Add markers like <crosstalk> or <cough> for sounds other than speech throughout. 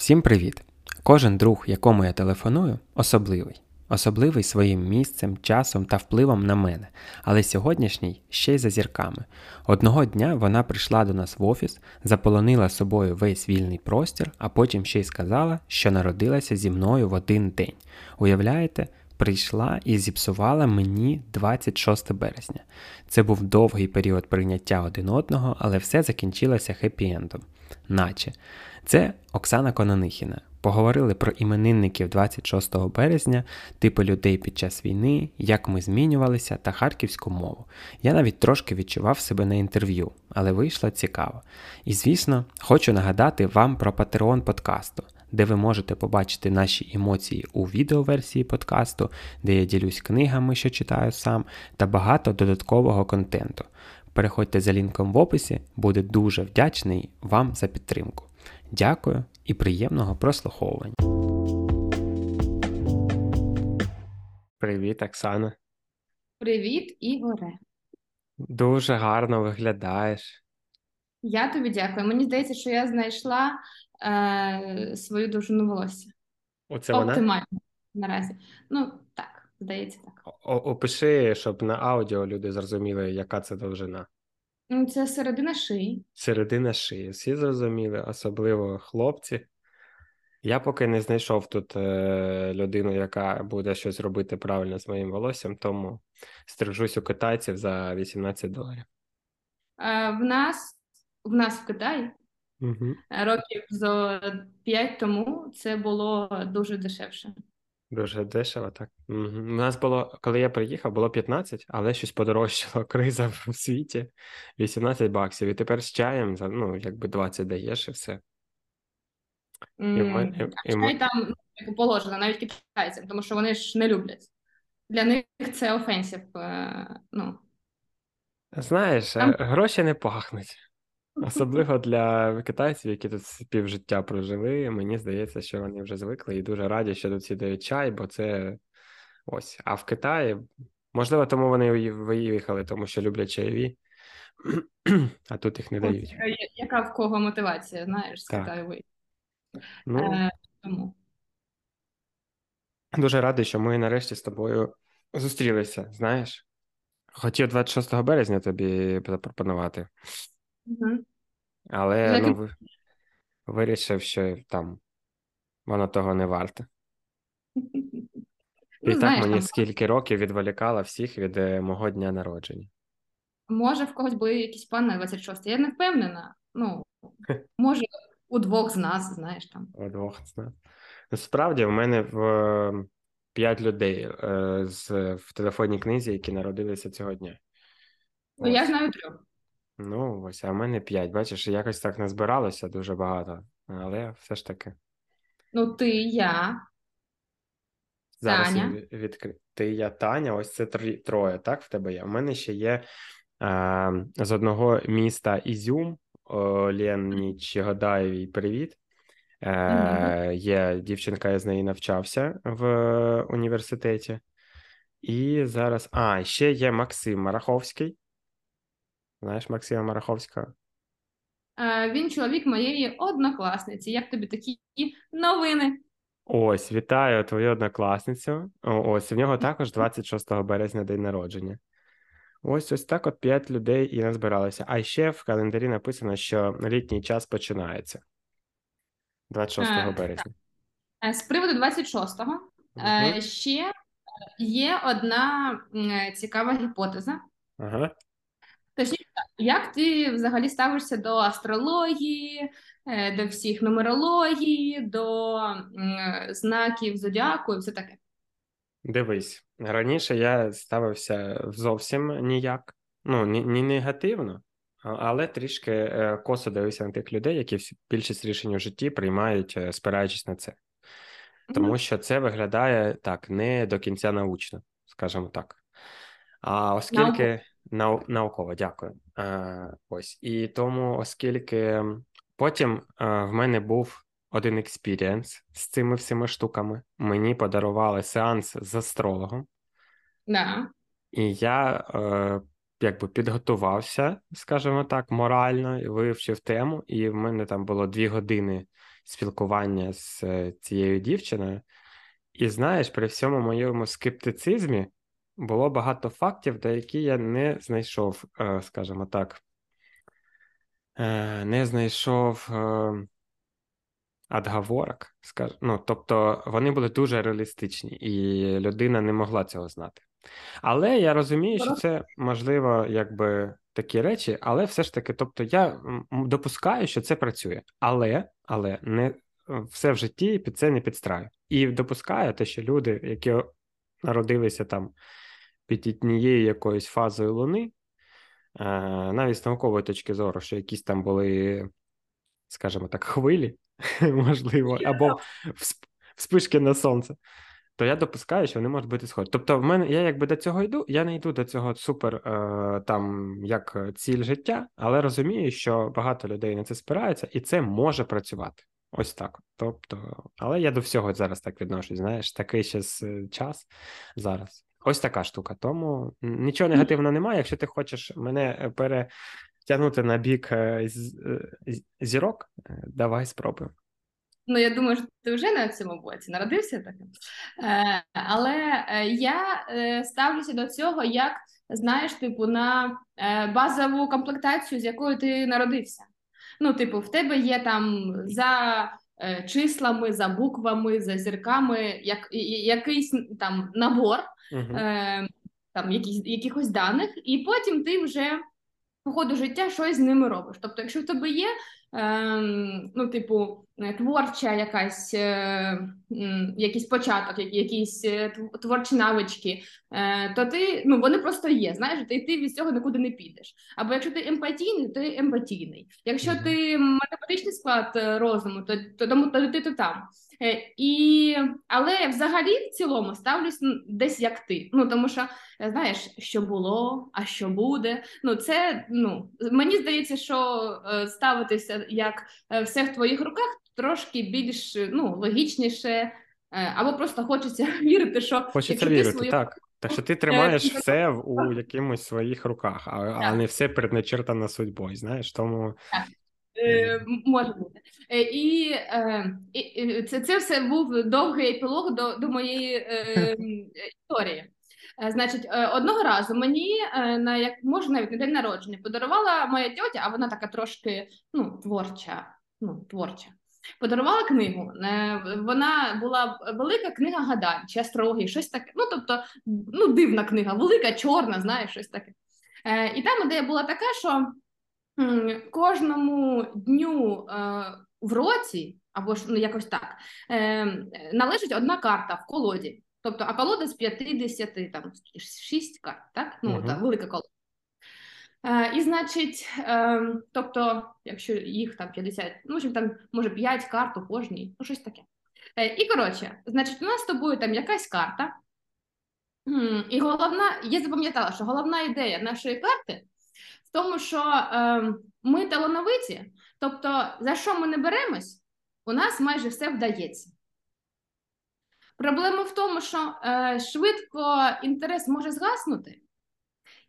Всім привіт! Кожен друг, якому я телефоную, особливий. Особливий своїм місцем, часом та впливом на мене, але сьогоднішній ще й за зірками. Одного дня вона прийшла до нас в офіс, заполонила собою весь вільний простір, а потім ще й сказала, що народилася зі мною в один день. Уявляєте, прийшла і зіпсувала мені 26 березня. Це був довгий період прийняття один одного, але все закінчилося хеппі-ендом. Наче. Це Оксана Кононихіна. Поговорили про іменинників 26 березня, типи людей під час війни, як ми змінювалися та харківську мову. Я навіть трошки відчував себе на інтерв'ю, але вийшло цікаво. І звісно, хочу нагадати вам про Patreon подкасту, де ви можете побачити наші емоції у відеоверсії подкасту, де я ділюсь книгами, що читаю сам, та багато додаткового контенту. Переходьте за лінком в описі, буде дуже вдячний вам за підтримку. Дякую і приємного прослуховування. Привіт, Оксана. Привіт, Ігоре. Дуже гарно виглядаєш. Я тобі дякую. Мені здається, що я знайшла е, свою довжину волосся. Оце вона? Наразі. Ну, так, здається, так. О- Опиши, щоб на аудіо люди зрозуміли, яка це довжина. Ну, Це середина шиї. Середина шиї. Всі зрозуміли, особливо хлопці. Я поки не знайшов тут е, людину, яка буде щось робити правильно з моїм волоссям, тому стрижусь у китайців за 18 доларів. Е, в нас в нас в Китаї Угу. років зо 5 тому це було дуже дешевше. Дуже дешево, так. Угу. У нас було, коли я приїхав, було 15, але щось подорожчало. <laughs> Криза в світі 18 баксів. І тепер з чаєм за ну, якби 20 даєш і все. І в і- і там ну, як положено, навіть китайцям, тому що вони ж не люблять. Для них це офенсів. Ну, Знаєш, Там- е, гроші не пахнуть. Особливо для китайців, які тут півжиття прожили. Мені здається, що вони вже звикли і дуже раді, що тут всі дають чай, бо це ось. А в Китаї, можливо, тому вони виїхали, тому що люблять чайові, <clears throat> а тут їх не дають. Я- яка в кого мотивація, знаєш, з Так. Китаю виїхати. Ну, Е, тому. дуже радий, що ми нарешті з тобою зустрілися. Знаєш, хотів 26 березня тобі запропонувати, Мгм. Але Як ну, вирішив, що там воно того не варте. <laughs> І Ну, так знаєш, мені там, скільки років відволікала всіх від е, мого дня народження. може, в когось були якісь плани на 26 Я не впевнена. Ну, <laughs> може, у двох з нас, знаєш там. Удвох з нас. Насправді, в мене в е, п'ять людей е, з, в телефонній книзі, які народилися цього дня. Ну, я знаю трьох. Ну, ось, а в мене п'ять. Бачиш, якось так назбиралося дуже багато, але все ж таки. Ну, ти, я, Зараз я Таня. відкри... Ти, я, Таня, ось це трі... троє, так, в тебе є. У мене ще є е, з одного міста Ізюм, о, Леніч привіт. Е, Є дівчинка, я з нею навчався в університеті. І зараз. А, ще є Максим Мараховський. Знаєш Максима Мараховського? Е, Він чоловік моєї однокласниці. Як тобі такі новини? Ось, вітаю твою однокласницю. Ось, в нього також 26 березня день народження. Ось ось так от п'ять людей і назбиралося. А ще в календарі написано, що літній час починається 26 Е, березня. Е, З приводу 26-го Мгм. е, ще є одна цікава гіпотеза. Ага. Точніше, як ти взагалі ставишся до астрології, е, до всіх нумерології, до знаків зодіаку і все таке? Дивись, раніше я ставився зовсім ніяк, ну, ні, ні негативно, але трішки е, косо дивився на тих людей, які більшість рішень у житті приймають, е, спираючись на це. Тому що це виглядає так, не до кінця научно, скажімо так. А оскільки нау... науково, дякую. Е, ось. І тому, оскільки потім е, в мене був один experience з цими всіма штуками, мені подарували сеанс з астрологом, Да. і я е, якби підготувався, скажімо так, морально, і вивчив тему, і в мене там було дві години спілкування з е, цією дівчиною. І знаєш, при всьому моєму скептицизмі було багато фактів, до які я не знайшов, е, скажімо так, е, не знайшов адговорок. Ну, тобто вони були дуже реалістичні, і людина не могла цього знати. Але я розумію, що це можливо, якби такі речі, але все ж таки, тобто, я допускаю, що це працює, але але не все в житті під це не підстраю. І допускаю те, що люди, які народилися там під однією якоюсь фазою Луни, е, навіть з наукової точки зору, що якісь там були, скажімо так, хвилі, <laughs> можливо, або вспишки на сонце то я допускаю, що вони можуть бути схожі. Тобто, в мене я якби до цього йду, я не йду до цього супер е, там як ціль життя, але розумію, що багато людей на це спираються, і це може працювати. Ось так. Тобто, але я до всього зараз так відношусь. Знаєш, такий ще час зараз. Ось така штука. Тому нічого негативного немає. Якщо ти хочеш мене е, перетягнути на бік е, зірок, давай спробуємо. Ну, я думаю, що ти вже на цьому боці народився таким. Е, Але е, я е, ставлюся до цього як, знаєш, типу, на е, базову комплектацію, з якою ти народився. Ну, типу, в тебе є там за е, числами, за буквами, за зірками як, якийсь там набор uh е, там, якісь, якихось даних, і потім ти вже по ходу життя щось з ними робиш. Тобто, якщо в тебе є Ем, ну, типу, е, творча якась, е, якийсь початок, якісь е, творчі навички, то ти ну вони просто є. Знаєш, ти ти від цього нікуди не підеш. Або якщо ти емпатійний, то ти емпатійний. Якщо ти математичний склад розуму, то то, то, то ти то там. І, Але взагалі в цілому ставлюсь десь як ти. Ну тому що знаєш, що було, а що буде. Ну це ну мені здається, що ставитися як все в твоїх руках трошки більш ну логічніше, або просто хочеться <laughs> вірити, що хочеться вірити, свою... так. Так що ти тримаєш все у якимось своїх руках, а а не все передначертано судьбою. Знаєш, тому так. Е, може бути. Е, і, е, і це це все був довгий епілог до до моєї е, історії. Е, значить, е, одного разу мені на як може навіть на день народження подарувала моя тьотя, а вона така трошки ну, творча. ну, творча. Подарувала книгу. Вона була велика книга гадань чи астрології, щось таке. Ну, тобто, ну, дивна книга, велика, чорна, знаєш, щось таке. І там ідея була така, що кожному дню е, в році, або ж ну, якось так, е, належить одна карта в колоді. Тобто, а колода з 50, там 6 карт, так? Ну, uh-huh. так, велика колода. Е, і, значить, е, тобто, якщо їх там 50, ну, там, може, 5 карт у кожній, ну, щось таке. Е, і коротше, значить, у нас з тобою там якась карта. І головна, я запам'ятала, що головна ідея нашої карти тому, що е, ми талановиті, тобто, за що ми не беремось, у нас майже все вдається. Проблема в тому, що е, швидко інтерес може згаснути,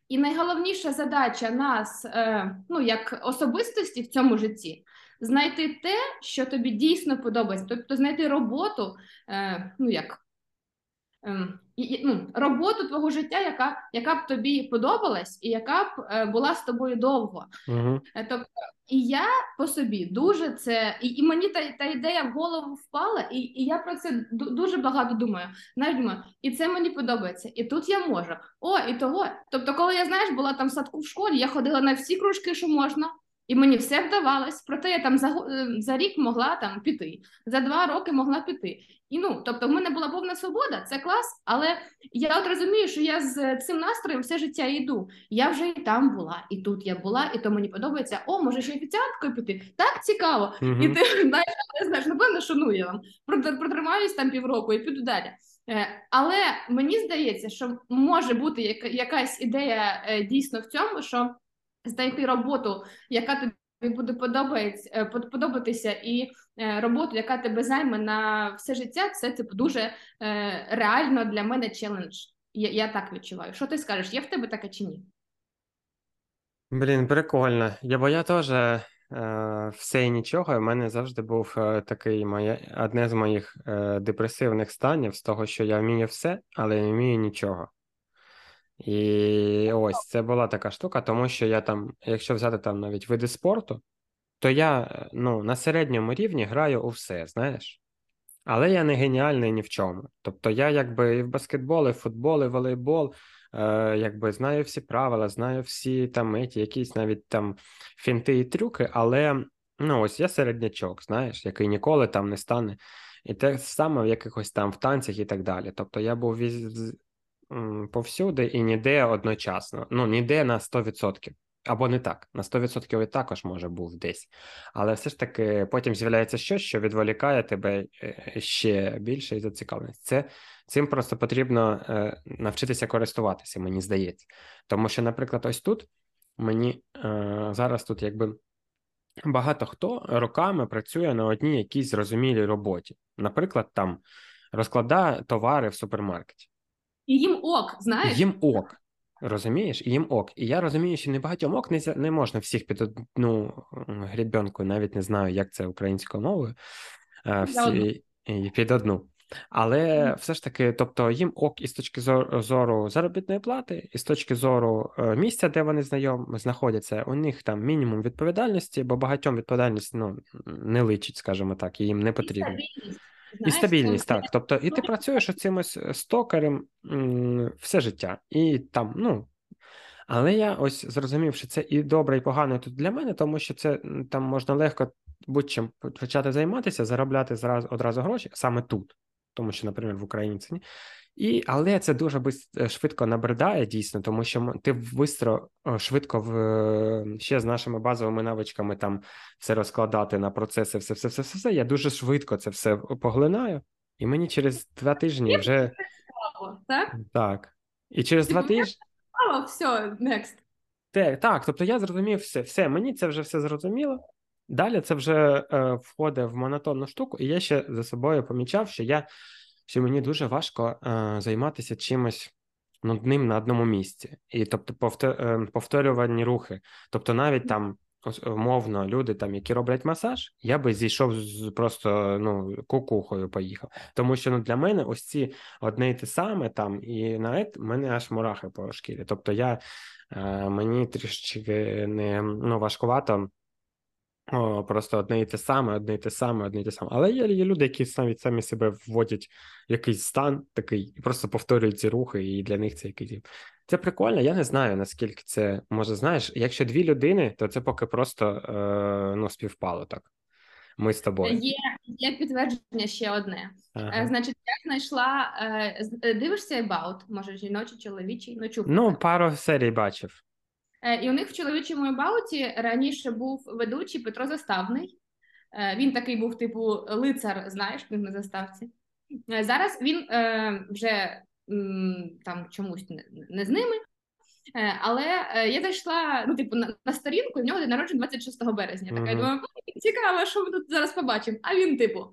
і найголовніша задача нас, е, ну, як особистості в цьому житті, знайти те, що тобі дійсно подобається, тобто знайти роботу, е, ну як Ем, ну, роботу твого життя, яка яка б тобі подобалась, і яка б е, була з тобою довго. Uh-huh. Тобто, і я по собі дуже це, і і мені та та ідея в голову впала, і і я про це дуже багато думаю. Знаєш, думаю, і це мені подобається, і тут я можу. О, і того. Тобто, коли я знаєш, була там в садку в школі, я ходила на всі кружки, що можна. І мені все вдавалось, проте я там за е, за рік могла там піти, за два роки могла піти. І ну, тобто, в мене була повна свобода, це клас. Але я от розумію, що я з цим настроєм все життя йду. Я вже і там була, і тут я була, і то мені подобається. О, може ще офіціанткою піти. Так цікаво. Mm-hmm. І ти <laughs> знаєш, знаєш, напевно, що ну я там протримаюсь там півроку і піду далі. Е, але мені здається, що може бути якась ідея е, дійсно в цьому, що знайти роботу, яка тобі буде е, подобатися, і е, роботу, яка тебе займе на все життя, це типу дуже е, реально для мене челендж. Я, я так відчуваю. Що ти скажеш? Є в тебе таке чи ні? Блін, прикольно. Я бо я теж все і нічого. У мене завжди був такий моє, одне з моїх депресивних станів з того, що я вмію все, але не вмію нічого. І ось це була така штука, тому що я там, якщо взяти там навіть види спорту, то я ну, на середньому рівні граю у все, знаєш. Але я не геніальний ні в чому. Тобто я якби і в баскетбол, і в футбол, і в волейбол, е, якби знаю всі правила, знаю всі там еті, якісь навіть там фінти і трюки, але ну ось я середнячок, знаєш, який ніколи там не стане. І те саме в якихось там в танцях і так далі. Тобто я був. Повсюди і ніде одночасно, ну ніде на 100%. Або не так, на 100% і також може був десь. Але все ж таки потім з'являється щось, що відволікає тебе е, ще більше і зацікавленість. Це цим просто потрібно е, навчитися користуватися, мені здається. Тому що, наприклад, ось тут мені е, зараз тут якби багато хто роками працює на одній якійсь зрозумілій роботі. Наприклад, там розкладає товари в супермаркеті. І їм ок, знаєш? Їм ок. Розумієш, і їм ок. І я розумію, що не багатьом ок не не можна всіх під одну грібенку, навіть не знаю, як це українською мовою, всі під одну. Але все ж таки, тобто їм ок і з точки зору заробітної плати, і з точки зору е, місця, де вони знайом знаходяться, у них там мінімум відповідальності, бо багатьом відповідальність ну, не личить, скажімо так, і їм не потрібно. І стабільність, так. Тобто, і ти працюєш оцимось стокарем стокером все життя. І там, ну. Але я ось зрозумів, що це і добре, і погано тут для мене, тому що це там можна легко будь-чим почати займатися, заробляти зразу одразу гроші саме тут. Тому що, наприклад, в Україні це ні. І, Але це дуже е, швидко набридає дійсно, тому що ти бистро, швидко в е, ще з нашими базовими навичками там все розкладати на процеси, все, все, все, все, все. Я дуже швидко це все поглинаю, і мені через два тижні вже так? Так. І через два тижні. Все, next. Так, так, тобто я зрозумів все, все, мені це вже все зрозуміло. Далі це вже е, входить в монотонну штуку, і я ще за собою помічав, що я що мені дуже важко е, займатися чимось нудним на одному місці, і тобто е, повторювані рухи. Тобто, навіть там умовно люди, там, які роблять масаж, я би зійшов з просто ну кукухою поїхав. Тому що ну для мене ось ці одне і те саме там, і на мене аж мурахи по шкірі. Тобто, я е, мені трішечки не ну важкувато. О, Просто одне і те саме, одне і те саме, одне і те саме. Але є, є люди, які навіть самі себе вводять в якийсь стан такий і просто повторюють ці рухи, і для них це якийсь. Це прикольно. Я не знаю, наскільки це може. Знаєш, якщо дві людини, то це поки просто е, ну, співпало так. Ми з тобою. Є є підтвердження ще одне. Ага. Е, значить, я знайшла е, е дивишся About, може жіночий, чоловічий, ну чув. Ну, пару серій бачив. Е, і у них в чоловічому бауті раніше був ведучий Петро Заставний. Е, він такий був, типу, лицар, знаєш, він на заставці. Е, зараз він вже там чомусь не з ними. Але я зайшла ну, типу, на, сторінку, в нього день народження 26 березня. Така я думаю, цікаво, що ми тут зараз побачимо. А він, типу,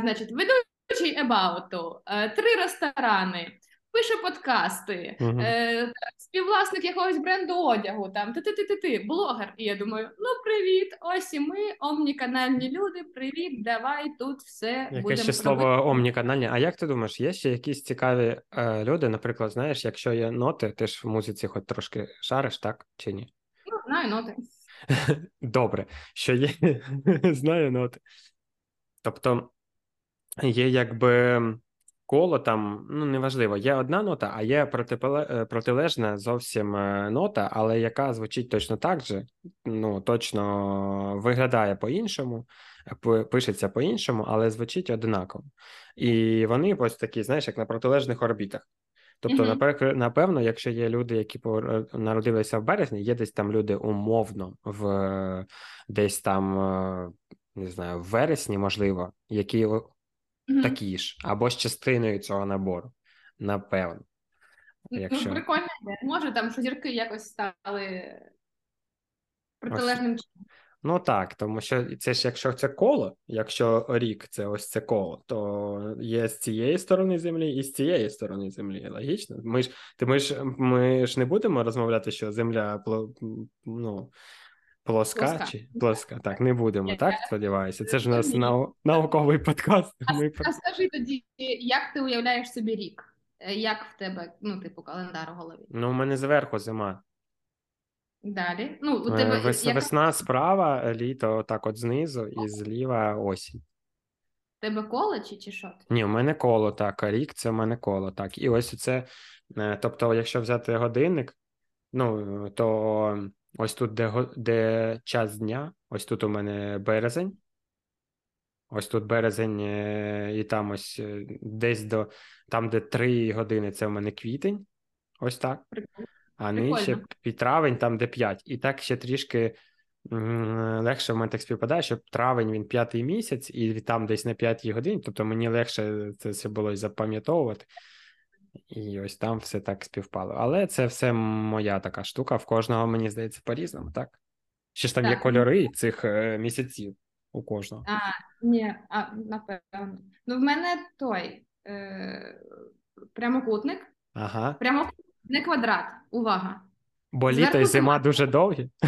значить, ведучий ебауту, три ресторани, пише подкасти, uh-huh. е, співвласник якогось бренду одягу, там ти-ти-ти-ти-ти, блогер. І я думаю, ну привіт, ось і ми, омніканальні люди. Привіт, давай тут все Яке ще слово омніканальні. А як ти думаєш, є ще якісь цікаві е, люди? Наприклад, знаєш, якщо є ноти, ти ж в музиці хоч трошки шариш, так чи ні? Ну, знаю ноти. <laughs> Добре, що є, <laughs> знаю ноти. Тобто є якби коло там, ну неважливо, є одна нота, а є е, протилежна зовсім е, нота, але яка звучить точно так же, ну точно виглядає по-іншому, пишеться по-іншому, але звучить одинаково. І вони ось такі, знаєш, як на протилежних орбітах. Тобто, mm-hmm. напевно, якщо є люди, які народилися в березні, є десь там люди умовно в десь там, е, не знаю, в вересні, можливо, які mm-hmm. такі ж, або з частиною цього набору, напевно. Ну, якщо... Ну, Прикольно, може там що зірки якось стали протилежним чином. Ну так, тому що це ж якщо це коло, якщо рік це ось це коло, то є з цієї сторони землі і з цієї сторони землі. Логічно. Ми ж ти ми ж ми ж не будемо розмовляти, що земля ну, Плоска, Плоска. чи плоска? Так, не будемо, Я- так? Сподіваюся. Це ж у нас нау- науковий подкаст. Ми А скажи тоді, як ти уявляєш собі рік? Е, Як в тебе, ну, типу, календар у голові? Ну, у мене зверху зима. Далі. Ну, у Е, тебе вес- яка Весна справа, літо так от знизу, і зліва осінь. в тебе коло чи, чи що? Ні, у мене коло так, а рік це в мене коло так. І ось це, тобто, якщо взяти годинник, ну то ось тут, де, де час дня, ось тут у мене березень. Ось тут березень, е, і там ось е, десь до там, де 3 години, це в мене квітень. Ось так. Прикольно. А нижче під травень, там де 5. І так ще трішки легше в мене так співпадає, що травень він п'ятий місяць, і там десь на п'ятій годині, тобто мені легше це все було запам'ятовувати. І ось там все так співпало. Але це все моя така штука. В кожного, мені здається, по-різному, так? Ще ж там є кольори цих е, місяців у кожного. А, ні, а, напевно. Ну, в мене той е, прямокутник. Ага. Прямо не квадрат. Увага. Бо літо і зима зима. дуже довгі. <laughs>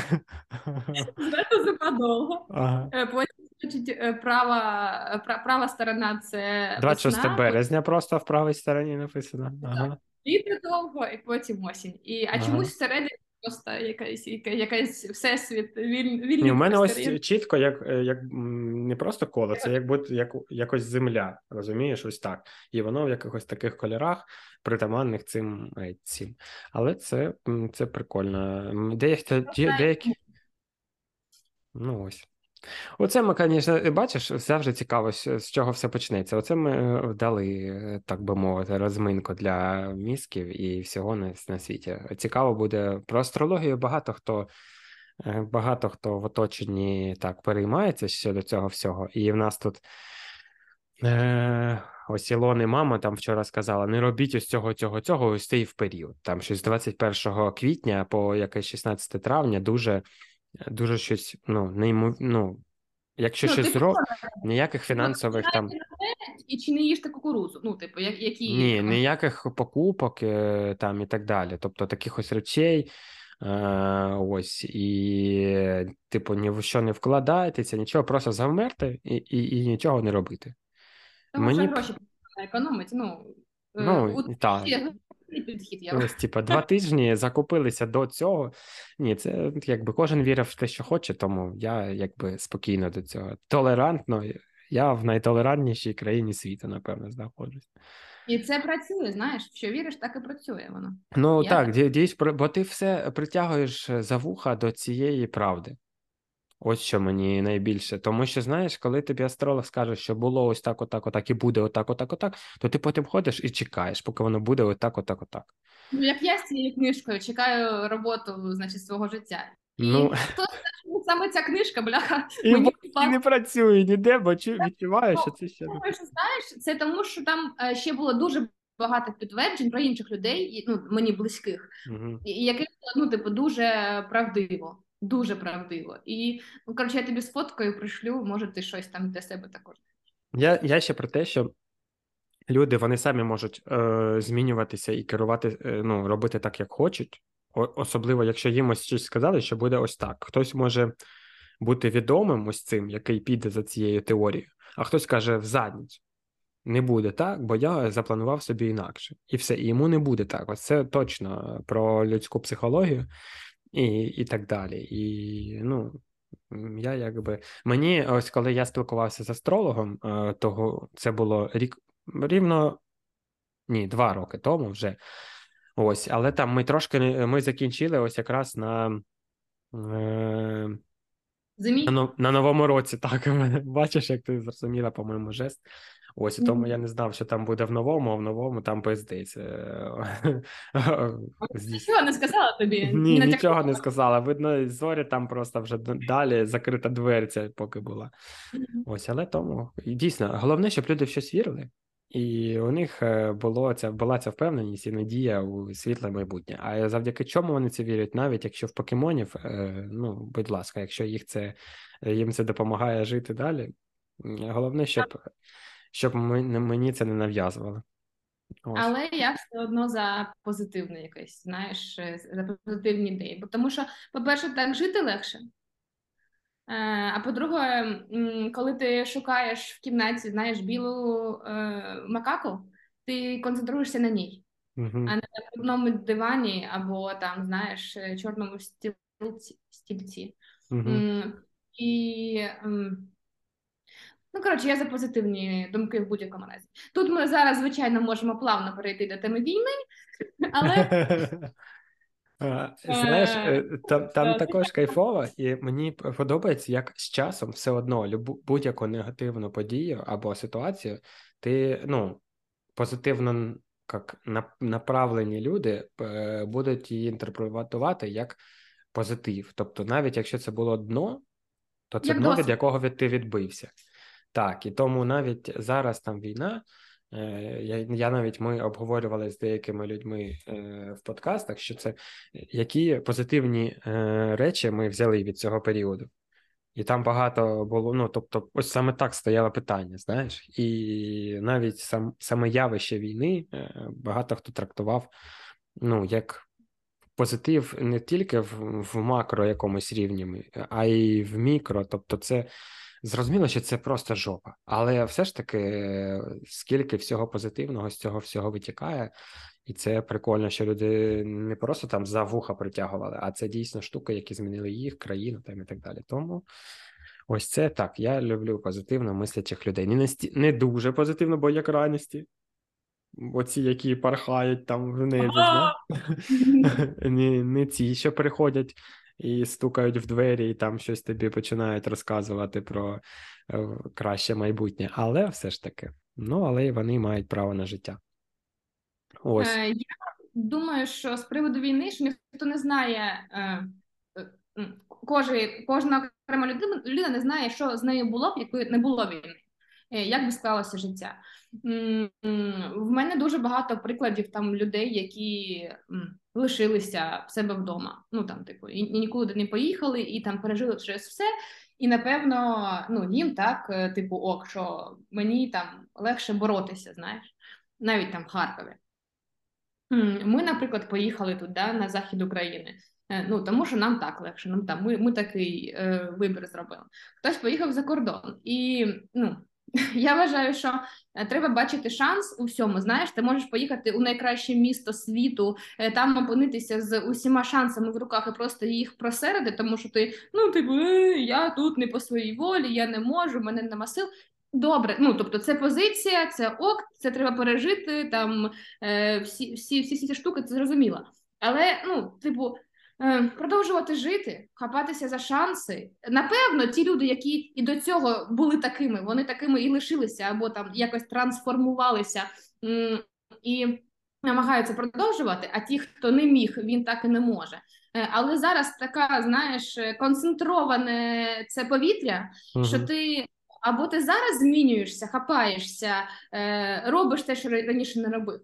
Зверху зима довго. Ага. Е, Потім значить, е, права, права сторона це 26 весна, березня просто в правій стороні написано. Ага. літо довго, і потім осінь. І, а Ага. чомусь всередині просто якась, яка- якась всесвіт, віль, вільний Ні, у мене ось чітко, як, е, як не просто коло, це як будь як якось земля, розумієш, ось так. І воно в якихось таких кольорах, притаманних цим е, цим. Але це, це прикольно. Деякі, деякі. Ну ось. Оце ми, звісно, бачиш, завжди цікаво, з з чого все почнеться. Оце ми е, дали, е, так би мовити, розминку для мізків і всього на, на світі. Цікаво буде про астрологію. Багато хто е, багато хто в оточенні так переймається щодо цього всього. І в нас тут е, ось Ілони мама там вчора сказала: не робіть ось цього, цього, цього, ось цей в період. Там щось з 21 квітня по якесь 16 травня дуже, дуже щось, ну, неймо, ну, якщо Ну, щось типу, зро... ніяких фінансових там. І чи не їжте кукурузу? Ну, типу, як, які Ні, ніяких покупок е, там і так далі. Тобто таких ось речей. Е, ось і, типу, ні в що не вкладайтеся, нічого, просто завмерти і, і, і нічого не робити. Тому мені що гроші економить. Ну, е, Ну, у так. Підхід. Я Ось, типу, два <laughs> тижні закупилися до цього. Ні, це якби кожен вірив в те, що хоче, тому я якби спокійно до цього. Толерантно. Я в найтолерантнішій країні світу, напевно, знаходжусь. І це працює, знаєш, що віриш, так і працює воно. Ну Я- так, дій- дійсно, бо ти все притягуєш за вуха до цієї правди. Ось що мені найбільше. Тому що, знаєш, коли тобі астролог скаже, що було ось так, отак, отак, і буде отак, отак, отак, то ти потім ходиш і чекаєш, поки воно буде отак, отак, отак. Ну, як я з цією книжкою чекаю роботу, значить, свого життя. І Ну. хто знає, чому саме ця книжка, бляха, <laughs> І мені і не працює ніде, бо чу- відчуваю, що це ще. Думаю, що знаєш, це тому, що там е, ще було дуже багато підтверджень про інших людей, і, ну, мені близьких, і- і ну, типу, дуже правдиво. Дуже правдиво. І, ну, коротше, я тобі сфоткаю, пришлю, може, ти щось там для себе також. Я, я ще про те, що люди вони самі можуть е, змінюватися і керувати, е, ну, робити так, як хочуть. Особливо, якщо їм ось щось сказали, що буде ось так. Хтось може бути відомим ось цим, який піде за цією теорією, а хтось каже в задницю. Не буде так, бо я запланував собі інакше. І все, і йому не буде так. Ось це точно про людську психологію і, і так далі. І ну, я якби. Мені, ось коли я спілкувався з астрологом, е, того це було рік рівно ні, два роки тому вже. Ось, але там ми трошки ми закінчили ось якраз на. Е, Зимі? на, на новому році, так. <laughs> Бачиш, як ти зрозуміла, по-моєму, жест. Ось і тому я не знав, що там буде в новому, а в новому там пиздець. <laughs> Нічого не сказала тобі? Ні, нічого не сказала. Видно, зорі там просто вже далі закрита дверця, поки була. Ось, але тому і дійсно, головне, щоб люди в щось вірили, і у них е, було ця була ця впевненість і надія у світле майбутнє. А завдяки чому вони це вірять, навіть якщо в покемонів, е, ну будь ласка, якщо їх це їм це допомагає жити далі. Головне, щоб, щоб мені це не нав'язували. Ось. Але я все одно за позитивне якесь, знаєш, е, за позитивні ідеї. Бо тому що, по-перше, так жити легше. А по-друге, коли ти шукаєш в кімнаті, знаєш, білу е, макаку, ти концентруєшся на ній, uh-huh. а не на одному дивані або там, знаєш, чорному стільці. стільці. Uh-huh. І Ну, коротше, я за позитивні думки в будь-якому разі. Тут ми зараз, звичайно, можемо плавно перейти до теми війни, але. <laughs> Знаєш, е, там там також кайфово, і мені подобається, як з часом все одно будь-яку негативну подію або ситуацію, ти ну, позитивно як направлені люди е, будуть її інтерпретувати як позитив. Тобто, навіть якщо це було дно, то це як дно, від якого ти відбився. Так, і тому навіть зараз там війна. Е, я я навіть ми обговорювали з деякими людьми е, в подкастах, що це які позитивні е, речі ми взяли від цього періоду. І там багато було. Ну, тобто, ось саме так стояло питання, знаєш, і навіть сам саме явище війни багато хто трактував ну, як позитив не тільки в, в макро якомусь рівні, а й в мікро. Тобто, це. Зрозуміло, що це просто жопа, але все ж таки, скільки всього позитивного з цього всього витікає, і це прикольно, що люди не просто там за вуха притягували, а це дійсно штуки, які змінили їх, країну там і так далі. Тому ось це так. Я люблю позитивно мислячих людей. Не насті... не дуже позитивно, бо як крайності. Оці, які пархають там в небі, не, не ці, що приходять і стукають в двері, і там щось тобі починають розказувати про е, краще майбутнє. Але все ж таки, ну але вони мають право на життя. Ось. Е, я думаю, що з приводу війни що ніхто не знає. Е, кожен, кожна окрема людина не знає, що з нею було б, якби не було війни. Як би склалося життя? В мене дуже багато прикладів там людей, які лишилися в себе вдома. Ну там, типу, і нікуди не поїхали, і там пережили через все. І напевно, ну їм так, е, типу, ок, що мені там легше боротися, знаєш, навіть там в Харкові. Ми, наприклад, поїхали туди на захід України. Е, ну тому що нам так легше. Нам там ми ми такий е, вибір зробили. Хтось поїхав за кордон, і ну <laughs> Я вважаю, що е, треба бачити шанс у всьому. Знаєш, ти можеш поїхати у найкраще місто світу, е, там опинитися з усіма шансами в руках і просто їх просерити, тому що ти ну типу, «Е, я тут не по своїй волі, я не можу, мене нема сил. Добре, ну тобто, це позиція, це ок, це треба пережити. Там всі всі всі ці штуки, це зрозуміло. Але ну, типу, продовжувати жити, хапатися за шанси. Напевно, ті люди, які і до цього були такими, вони такими і лишилися, або там якось трансформувалися і намагаються продовжувати. А ті, хто не міг, він так і не може. Е, але зараз така, знаєш, концентроване це повітря, угу. що ти. Або ти зараз змінюєшся, хапаєшся, е, робиш те, що раніше не робив,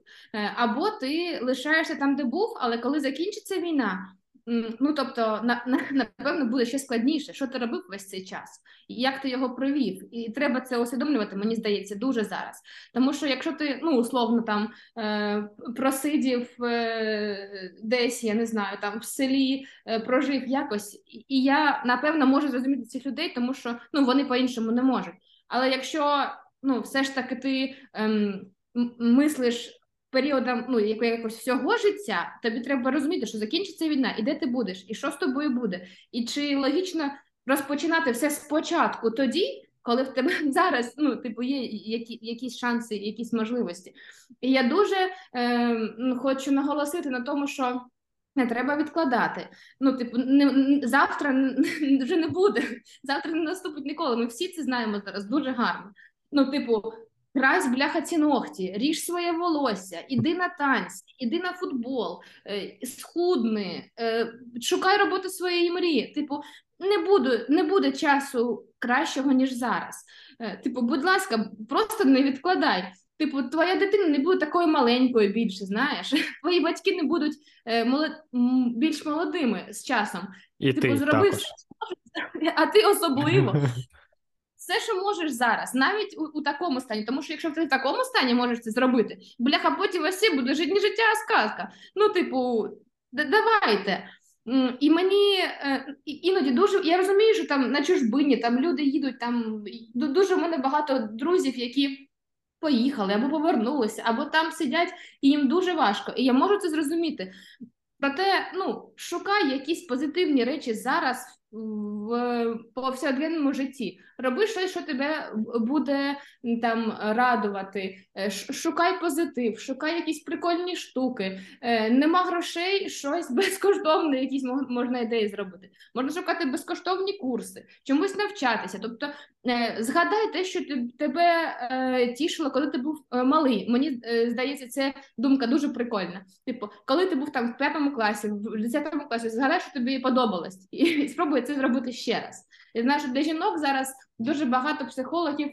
або ти лишаєшся там, де був, але коли закінчиться війна, Ну, тобто, на, на, <laughs> напевно, буде ще складніше, що ти робив весь цей час, як ти його провів, і треба це усвідомлювати, мені здається, дуже зараз. Тому що якщо ти ну условно там е, просидів е, десь, я не знаю, там в селі е, прожив якось, і я напевно можу зрозуміти цих людей, тому що ну вони по-іншому не можуть. Але якщо ну все ж таки ти ем, мислиш періодом ну, якогось всього життя, тобі треба розуміти, що закінчиться війна, і де ти будеш, і що з тобою буде, і чи логічно розпочинати все спочатку тоді. Коли в тебе <laughs> зараз ну, типу, є які, якісь шанси, якісь можливості. І я дуже е, хочу наголосити на тому, що не треба відкладати. Ну, типу, не, завтра <laughs> вже не буде, завтра не наступить ніколи. Ми всі це знаємо зараз дуже гарно. Ну, типу, Крась, бляха, ці ногті, ріж своє волосся, іди на танці, іди на футбол, е, схудни, е, шукай роботи своєї мрії. Типу, не буду, не буде часу кращого, ніж зараз. Е, типу, будь ласка, просто не відкладай. Типу, твоя дитина не буде такою маленькою більше, знаєш. <laughs> Твої батьки не будуть молод... більш молодими з часом. І типу, ти зроби також. <laughs> а ти особливо. <laughs> все, що можеш зараз, навіть у, у такому стані, тому що якщо ти в такому стані можеш це зробити, бляха, потім Васі буде житні життя, а сказка. Ну, типу, давайте. І мені е, іноді дуже я розумію, що там на чужбині там люди їдуть. Там дуже в мене багато друзів, які поїхали або повернулися, або там сидять, і їм дуже важко. І я можу це зрозуміти. Проте, ну шукай якісь позитивні речі зараз в повсякденному житті. Роби щось, що тебе буде там радувати. Е, шукай позитив, шукай якісь прикольні штуки. Е, нема грошей, щось <laughs> безкоштовне, якісь можна ідеї зробити. Можна шукати безкоштовні курси, чомусь навчатися. Тобто е, згадай те, що тебе тішило, коли ти був малий. Мені здається, це думка дуже прикольна. Типу, коли ти був там в п'ятому класі, в десятому класі, згадай, що тобі подобалось, і <laughs> спробуй це зробити ще раз. Я знаю, що для жінок зараз дуже багато психологів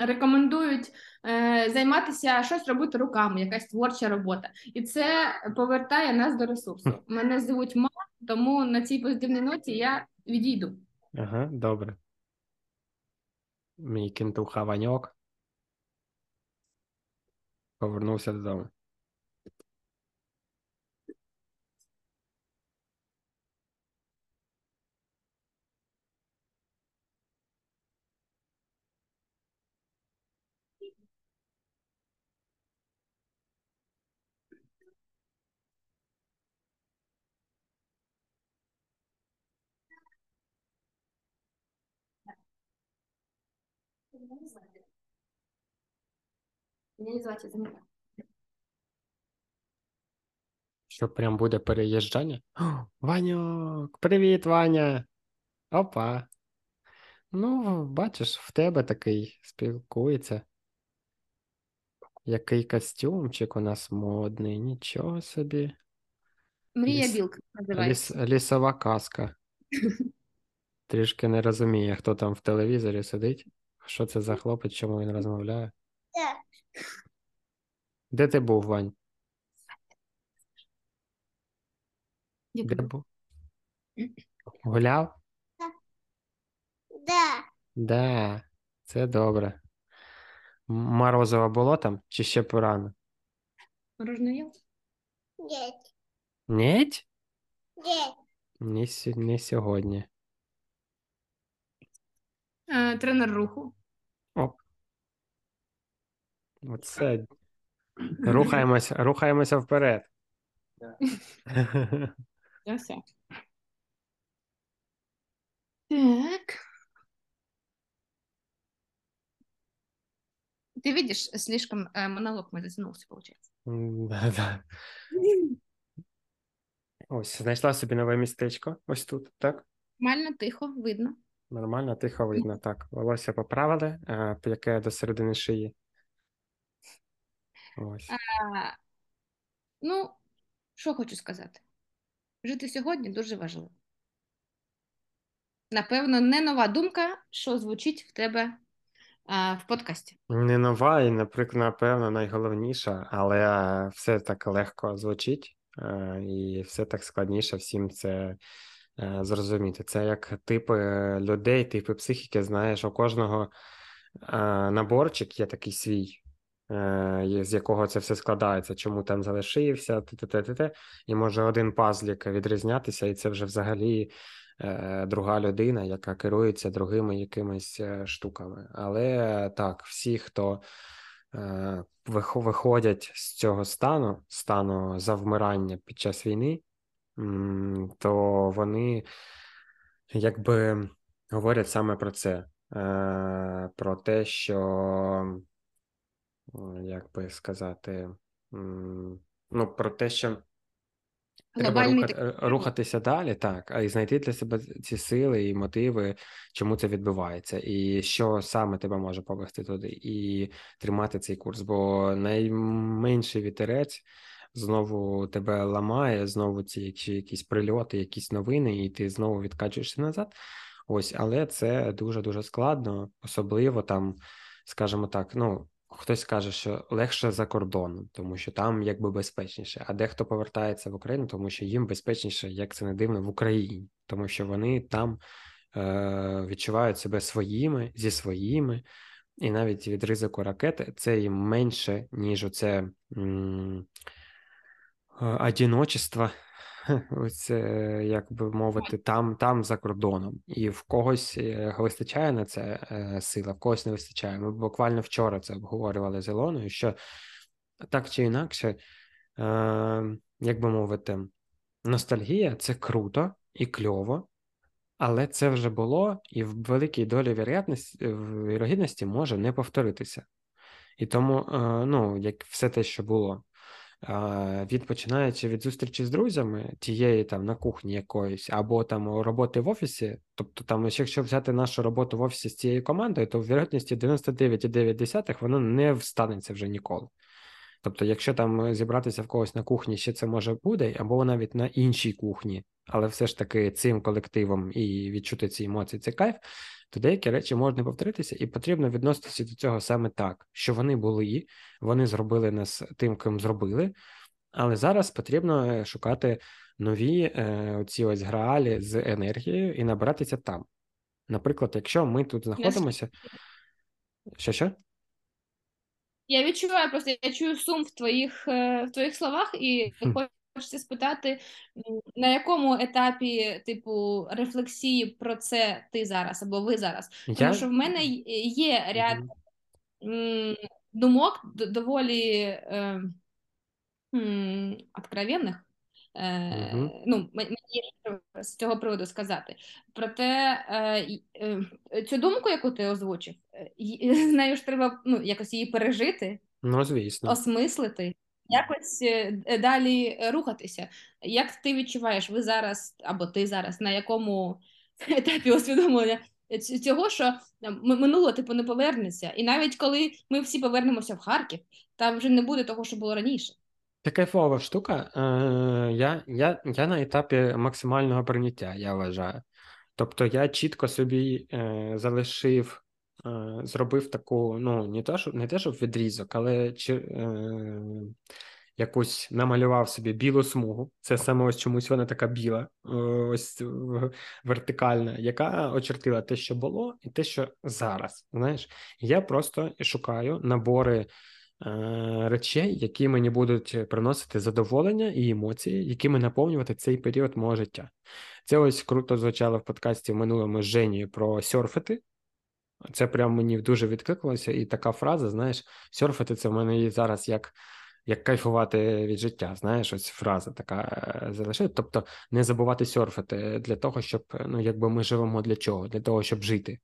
рекомендують е, займатися щось робити руками, якась творча робота, і це повертає нас до ресурсу. Мене звуть Ма, тому на цій позитивній ноті я відійду. Ага, добре. Мій кентуха Ваньок повернувся додому. Меня не звати земля. Що прям буде переїжджання? О, Ваньок, привіт, Ваня. Опа. Ну, бачиш, в тебе такий спілкується. Який костюмчик у нас модний, нічого собі. Мрія Ліс... білка називається. Ліс... Лісова казка. <laughs> Трішки не розуміє, хто там в телевізорі сидить. Що це за хлопець, чому він розмовляє? Де ти був, Вань? Де був? Гуляв? Да. Да, це добре. Морозова було там чи ще порано? Мороженое ел? Нет. Неть? Нет. Не, сьо- не сьогодні. Е, тренер руху. Оце. <clears throat> Рухаємося, рухаємося вперед. <laughs> Все. Так. Ты видишь, слишком э, монолог мой затянулся, получается. М, Да-да. <laughs> Ось, знайшла собі нове містечко. Ось тут, так? Нормально, тихо, видно. Нормально, тихо видно. Так, волосся поправили, е, яке до середини шиї. Ось. А, ну, що хочу сказати. Жити сьогодні дуже важливо. Напевно, не нова думка, що звучить в тебе а, в подкасті. Не нова і, наприклад, напевно, найголовніша, але все так легко звучить, і все так складніше всім це зрозуміти. Це як типи людей, типи психіки, знаєш, у кожного наборчик є такий свій. З якого це все складається, чому там залишився, т-т-т-т-т, і може один пазлік відрізнятися, і це вже взагалі Е, друга людина, яка керується другими якимись е, штуками. Але так, всі, хто е, виходять з цього стану, стану завмирання під час війни, то вони якби говорять саме про це, про те, що, як би сказати, ну, про те, що. Треба рухати, е, рухатися далі, так, а й знайти для себе ці сили і мотиви, чому це відбувається, і що саме тебе може повести туди, і тримати цей курс. Бо найменший вітерець знову тебе ламає, знову ці якісь прильоти, якісь новини, і ти знову відкачуєшся назад. Ось, але це дуже дуже складно, особливо там, скажімо так, ну. Хтось каже, що легше за кордоном, тому що там якби безпечніше, а дехто повертається в Україну, тому що їм безпечніше, як це не дивно, в Україні, тому що вони там е, відчувають себе своїми зі своїми, і навіть від ризику ракети це їм менше, ніж оце м- е, одіночество, <laughs> ось е, як би мовити, там, там за кордоном, і в когось е, вистачає на це е, сила, в когось не вистачає. Ми буквально вчора це обговорювали з Ілоною, що так чи інакше, е, як би мовити, ностальгія це круто і кльово, але це вже було, і в великій долі вірогідності, може не повторитися. І тому, ну, як все те, що було. Від починаючи від зустрічі з друзями, тієї там на кухні якоїсь, або там роботи в офісі, тобто там, якщо взяти нашу роботу в офісі з цією командою, то в вірогідності 99,9 воно не встанеться вже ніколи. Тобто, якщо там зібратися в когось на кухні, ще це може буде, або навіть на іншій кухні, але все ж таки цим колективом і відчути ці емоції, це кайф, то деякі речі можуть повторитися, і потрібно відноситися до цього саме так, що вони були, вони зробили нас тим, ким зробили, але зараз потрібно е, шукати нові е, оці ось граалі з енергією і набиратися там. Наприклад, якщо ми тут знаходимося. Що що? Я відчуваю просто, я чую сум в твоїх е, в твоїх словах, і хочеться спитати, на якому етапі, типу, рефлексії про це ти зараз або ви зараз? Я... Тому що в мене є ряд mm думок доволі е, откровенних. Е, угу. Ну, мені є з цього приводу сказати. Проте е, е, цю думку, яку ти озвучив, <laughs> з нею ж треба ну, якось її пережити, ну, звісно. осмислити, якось далі рухатися. Як ти відчуваєш, ви зараз або ти зараз на якому <laughs> етапі усвідомлення цього, що минуло типу не повернеться, і навіть коли ми всі повернемося в Харків, там вже не буде того, що було раніше. Це кайфова штука. Е, Я я, я на етапі максимального прийняття, я вважаю. Тобто я чітко собі е, залишив, е, зробив таку, ну, не те, щоб не те, щоб відрізок, але чи, е, якусь намалював собі білу смугу. Це саме ось чомусь вона така біла, ось вертикальна, яка очертила те, що було, і те, що зараз. Знаєш, я просто шукаю набори. Е, речей, які мені будуть приносити задоволення і емоції, якими наповнювати цей період мого життя. Це ось круто звучало в подкасті в минулому з Женією про серфити. Це прям мені дуже відкликалося, і така фраза: знаєш, серфити це в мене зараз як як кайфувати від життя. Знаєш, ось фраза така е, залишить. Тобто не забувати серфити для того, щоб ну, якби ми живемо для чого? Для того, щоб жити,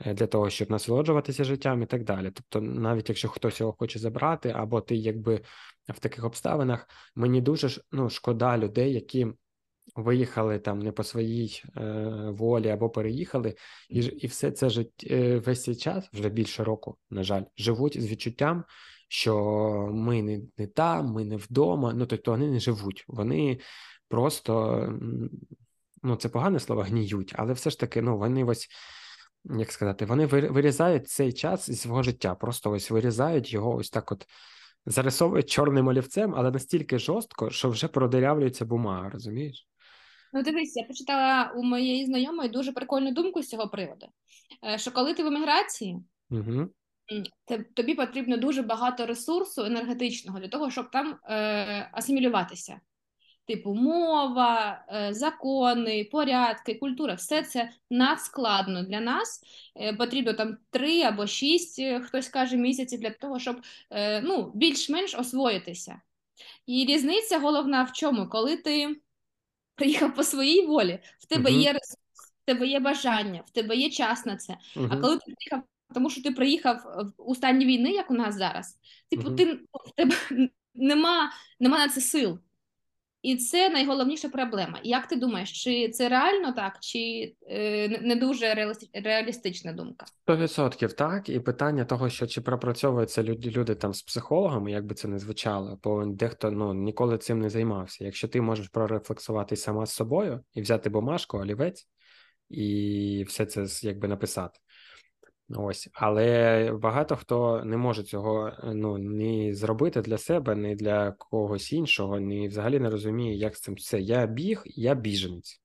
е, для того, щоб насолоджуватися життям і так далі. Тобто, навіть якщо хтось його хоче забрати, або ти якби в таких обставинах, мені дуже ну, шкода людей, які. Виїхали там не по своїй е, волі або переїхали, і і все це життя е, весь цей час, вже більше року, на жаль, живуть з відчуттям, що ми не не там, ми не вдома. Ну тобто вони не живуть, вони просто ну це погане слово гніють, але все ж таки, ну вони ось. Як сказати, вони вирізають цей час із свого життя, просто ось вирізають його, ось так от зарисовують чорним олівцем, але настільки жорстко, що вже продирявлюється бумага, розумієш? Ну, дивись, я почитала у моєї знайомої дуже прикольну думку з цього приводу. Е, що коли ти в еміграції, угу тобі потрібно дуже багато ресурсу енергетичного для того, щоб там е, асимілюватися. Типу, мова, е, закони, порядки, культура все це надскладно для нас. Е, потрібно там три або шість, хтось каже, місяців для того, щоб ну, більш-менш освоїтися. І різниця головна в чому? Коли ти приїхав по своїй волі, в тебе uh -huh. є ресурс, в тебе є бажання, в тебе є час на це. Uh -huh. А коли ти приїхав тому що ти приїхав у стані війни, як у нас зараз. Типу, угу. ти в тебе <laughs> нема, нема на це сил. І це найголовніша проблема. Як ти думаєш, чи це реально так, чи е, не дуже реалістична думка? Сто відсотків так. І питання того, що чи пропрацьовуються люди люди там з психологами, як би це не звучало, бо дехто ну ніколи цим не займався. Якщо ти можеш прорефлексувати сама з собою і взяти бумажку, олівець і все це якби написати. Ось, але багато хто не може цього е, ну ні зробити для себе, ні для когось іншого, ні взагалі не розуміє, як з цим все. Я біг, я біженець.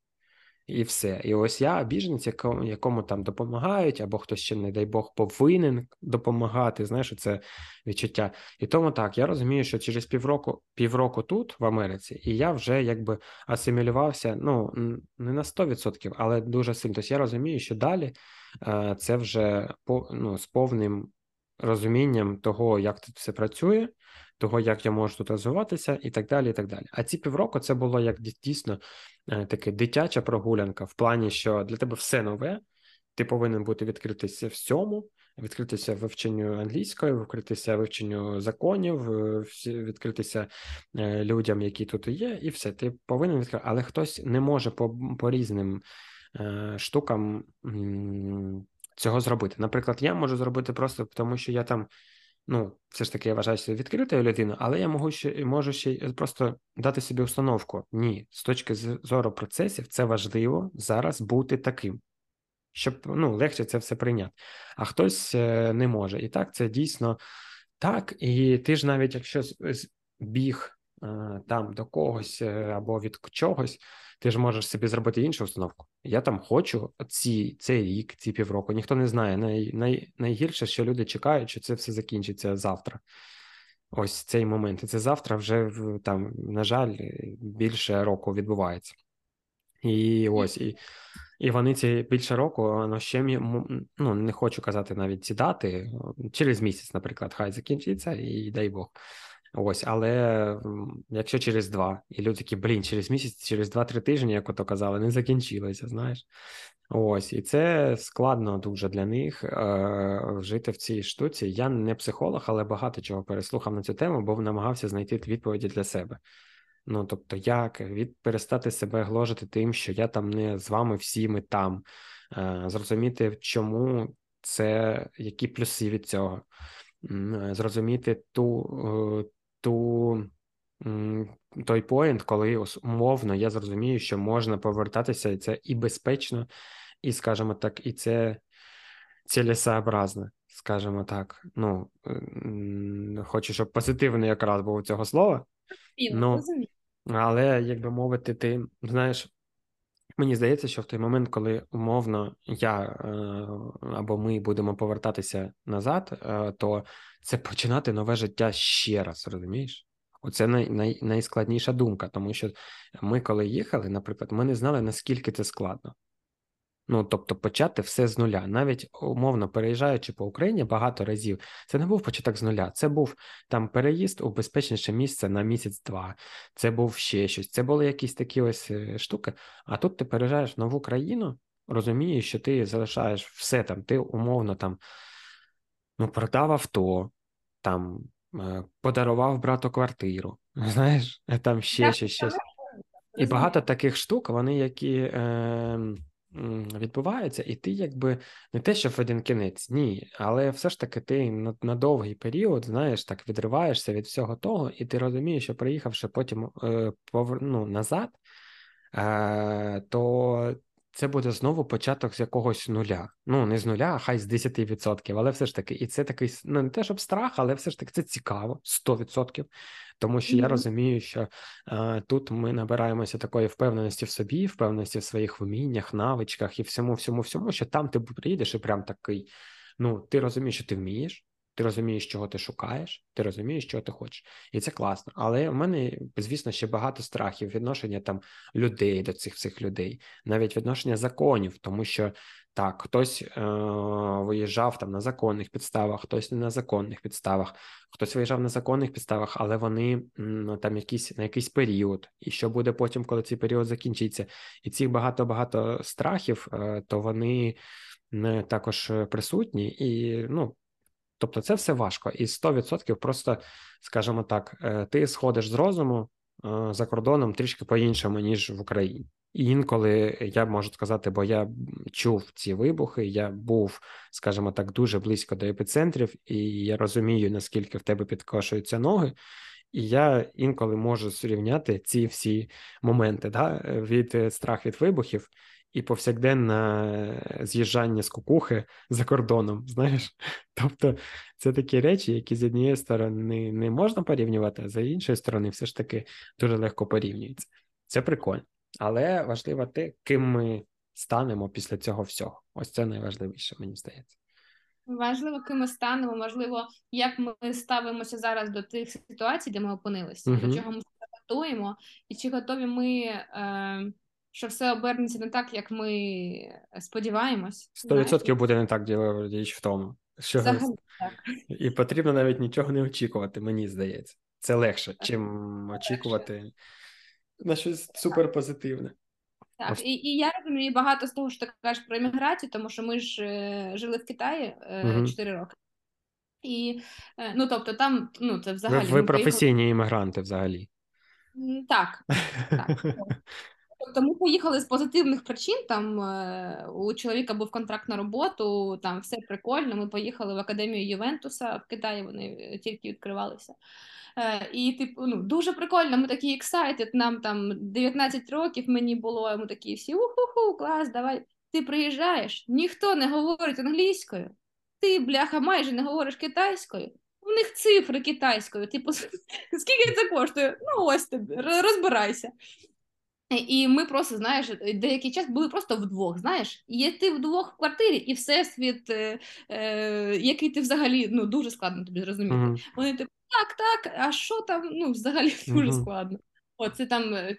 І все. І ось я біженець, якому, якому там допомагають, або хтось ще, не дай Бог, повинен допомагати. Знаєш, це відчуття. І тому так, я розумію, що через півроку півроку тут, в Америці, і я вже якби асимілювався, ну не на 100%, але дуже сильно. Тобто я розумію, що далі це вже ну, з повним розумінням того, як тут все працює того, як я можу тут розвиватися, і так далі. і так далі. А ці півроку це було як дійсно е, таке дитяча прогулянка в плані, що для тебе все нове, ти повинен бути відкритися всьому, відкритися вивченню англійської, відкритися вивченню законів, е, відкритися е, людям, які тут є, і все. Ти повинен відкрити, але хтось не може по різним штукам. Цього зробити. Наприклад, я можу зробити просто тому, що я там ну, все ж таки я вважаю себе відкритою людиною, але я можу ще можу ще просто дати собі установку. Ні, з точки зору процесів, це важливо зараз бути таким, щоб ну, легше це все прийняти. А хтось е, не може. І так, це дійсно так. І ти ж навіть якщо біг е, там до когось е, або від чогось ти ж можеш собі зробити іншу установку. Я там хочу ці, цей рік, ці півроку. Ніхто не знає. Най, най, Найгірше, що люди чекають, що це все закінчиться завтра. Ось цей момент. І це завтра вже там, на жаль, більше року відбувається. І ось і. І вони ці більше року, воно ще ну, не хочу казати навіть ці дати через місяць, наприклад, хай закінчиться, і дай Бог. Ось, але якщо через два, і люди такі, блін, через місяць, через два-три тижні, як ото казали, не закінчилося, знаєш. Ось, і це складно дуже для них е, жити в цій штуці. Я не психолог, але багато чого переслухав на цю тему, бо намагався знайти відповіді для себе. Ну, тобто, як від перестати себе гложити тим, що я там не з вами всі ми там, е, зрозуміти, чому це, які плюси від цього, е, зрозуміти ту е, ту той поінт, коли умовно я зрозумію, що можна повертатися, і це і безпечно, і, скажімо так, і це цілесообразно, скажімо так. Ну, хочу, щоб позитивний якраз був цього слова. Ну, але, як би мовити, ти знаєш. Мені здається, що в той момент, коли умовно я е, або ми будемо повертатися назад, е, то це починати нове життя ще раз, розумієш? Оце най, най, найскладніша думка, тому що ми, коли їхали, наприклад, ми не знали, наскільки це складно. Ну, тобто, почати все з нуля. Навіть умовно переїжджаючи по Україні багато разів, це не був початок з нуля. Це був там переїзд у безпечніше місце на місяць-два. Це був ще щось. Це були якісь такі ось е, штуки. А тут ти переїжджаєш в нову країну, розумієш, що ти залишаєш все там, ти умовно там ну, продав авто, там е, подарував брату квартиру. <laughs> Знаєш, там ще щось. щось. І багато таких штук, вони які. Е, відбувається, і ти якби не те, що в один кінець, ні, але все ж таки ти на, на довгий період, знаєш, так відриваєшся від всього того, і ти розумієш, що приїхавши потім е, повер... ну, назад, е, то це буде знову початок з якогось нуля. Ну, не з нуля, а хай з 10%, але все ж таки, і це такий ну не те, щоб страх, але все ж таки це цікаво, 100%. Тому що mm-hmm. я розумію, що е, тут ми набираємося такої впевненості в собі, впевненості в своїх вміннях, навичках і всьому, всьому, всьому, що там ти приїдеш і прям такий. Ну, ти розумієш, що ти вмієш, ти розумієш, чого ти шукаєш, ти розумієш, чого ти хочеш, і це класно. Але в мене, звісно, ще багато страхів відношення там людей до цих всіх людей, навіть відношення законів, тому що так, хтось е- виїжджав там на законних підставах, хтось не на законних підставах, хтось виїжджав на законних підставах, але вони м, там якісь на якийсь період. І що буде потім, коли цей період закінчиться, і цих багато багато страхів, е- то вони не також присутні і ну. Тобто це все важко, і 100% просто, скажімо так, е, ти сходиш з розуму е, за кордоном трішки по-іншому, ніж в Україні. І інколи я можу сказати, бо я чув ці вибухи, я був, скажімо так, дуже близько до епіцентрів, і я розумію, наскільки в тебе підкошуються ноги. І я інколи можу зрівняти ці всі моменти да, від страх від вибухів і повсякденне з'їжджання з кукухи за кордоном. <laughs> Знаєш, тобто це такі речі, які з однієї сторони не можна порівнювати, а з іншої сторони, все ж таки дуже легко порівнюються. Це прикольно. Але важливо те, ким ми станемо після цього всього. Ось це найважливіше, мені здається. Важливо, ким ми станемо, важливо, як ми ставимося зараз до тих ситуацій, де ми опинилися, Мгм. до чого ми готуємо, і чи готові ми, е, що все обернеться не так, як ми сподіваємось. Сто відсотків буде не так діло річ в тому. Що Взагалі <laughs> так. і потрібно навіть нічого не очікувати, мені здається. Це легше, чим очікувати на щось суперпозитивне. Так, Ось. і, і я розумію багато з того, що ти кажеш про імміграцію, тому що ми ж е, жили в Китаї Мгм. 4 роки. І е, ну тобто там ну це взагалі ви професійні іммігранти взагалі. М, Так, <laughs> Тобто ми поїхали з позитивних причин. Там е, у чоловіка був контракт на роботу, там все прикольно. Ми поїхали в академію Ювентуса в Китаї. Вони е, тільки відкривалися. Е, і типу, ну дуже прикольно. Ми такі excited, Нам там 19 років мені було. Ми такі всі уху-ху, клас, давай. Ти приїжджаєш, ніхто не говорить англійською. Ти, бляха, майже не говориш китайською. У них цифри китайською. Типу, <laughs> скільки це коштує? Ну, ось тобі, розбирайся. І ми просто, знаєш, деякий час були просто вдвох, знаєш, є ти вдвох в квартирі, і всесвіт, е, е, який ти взагалі ну, дуже складно тобі зрозуміти. Мгм. Вони типу, так, так, а що там? Ну, взагалі <laughs> дуже Мгм. складно. Оце там е,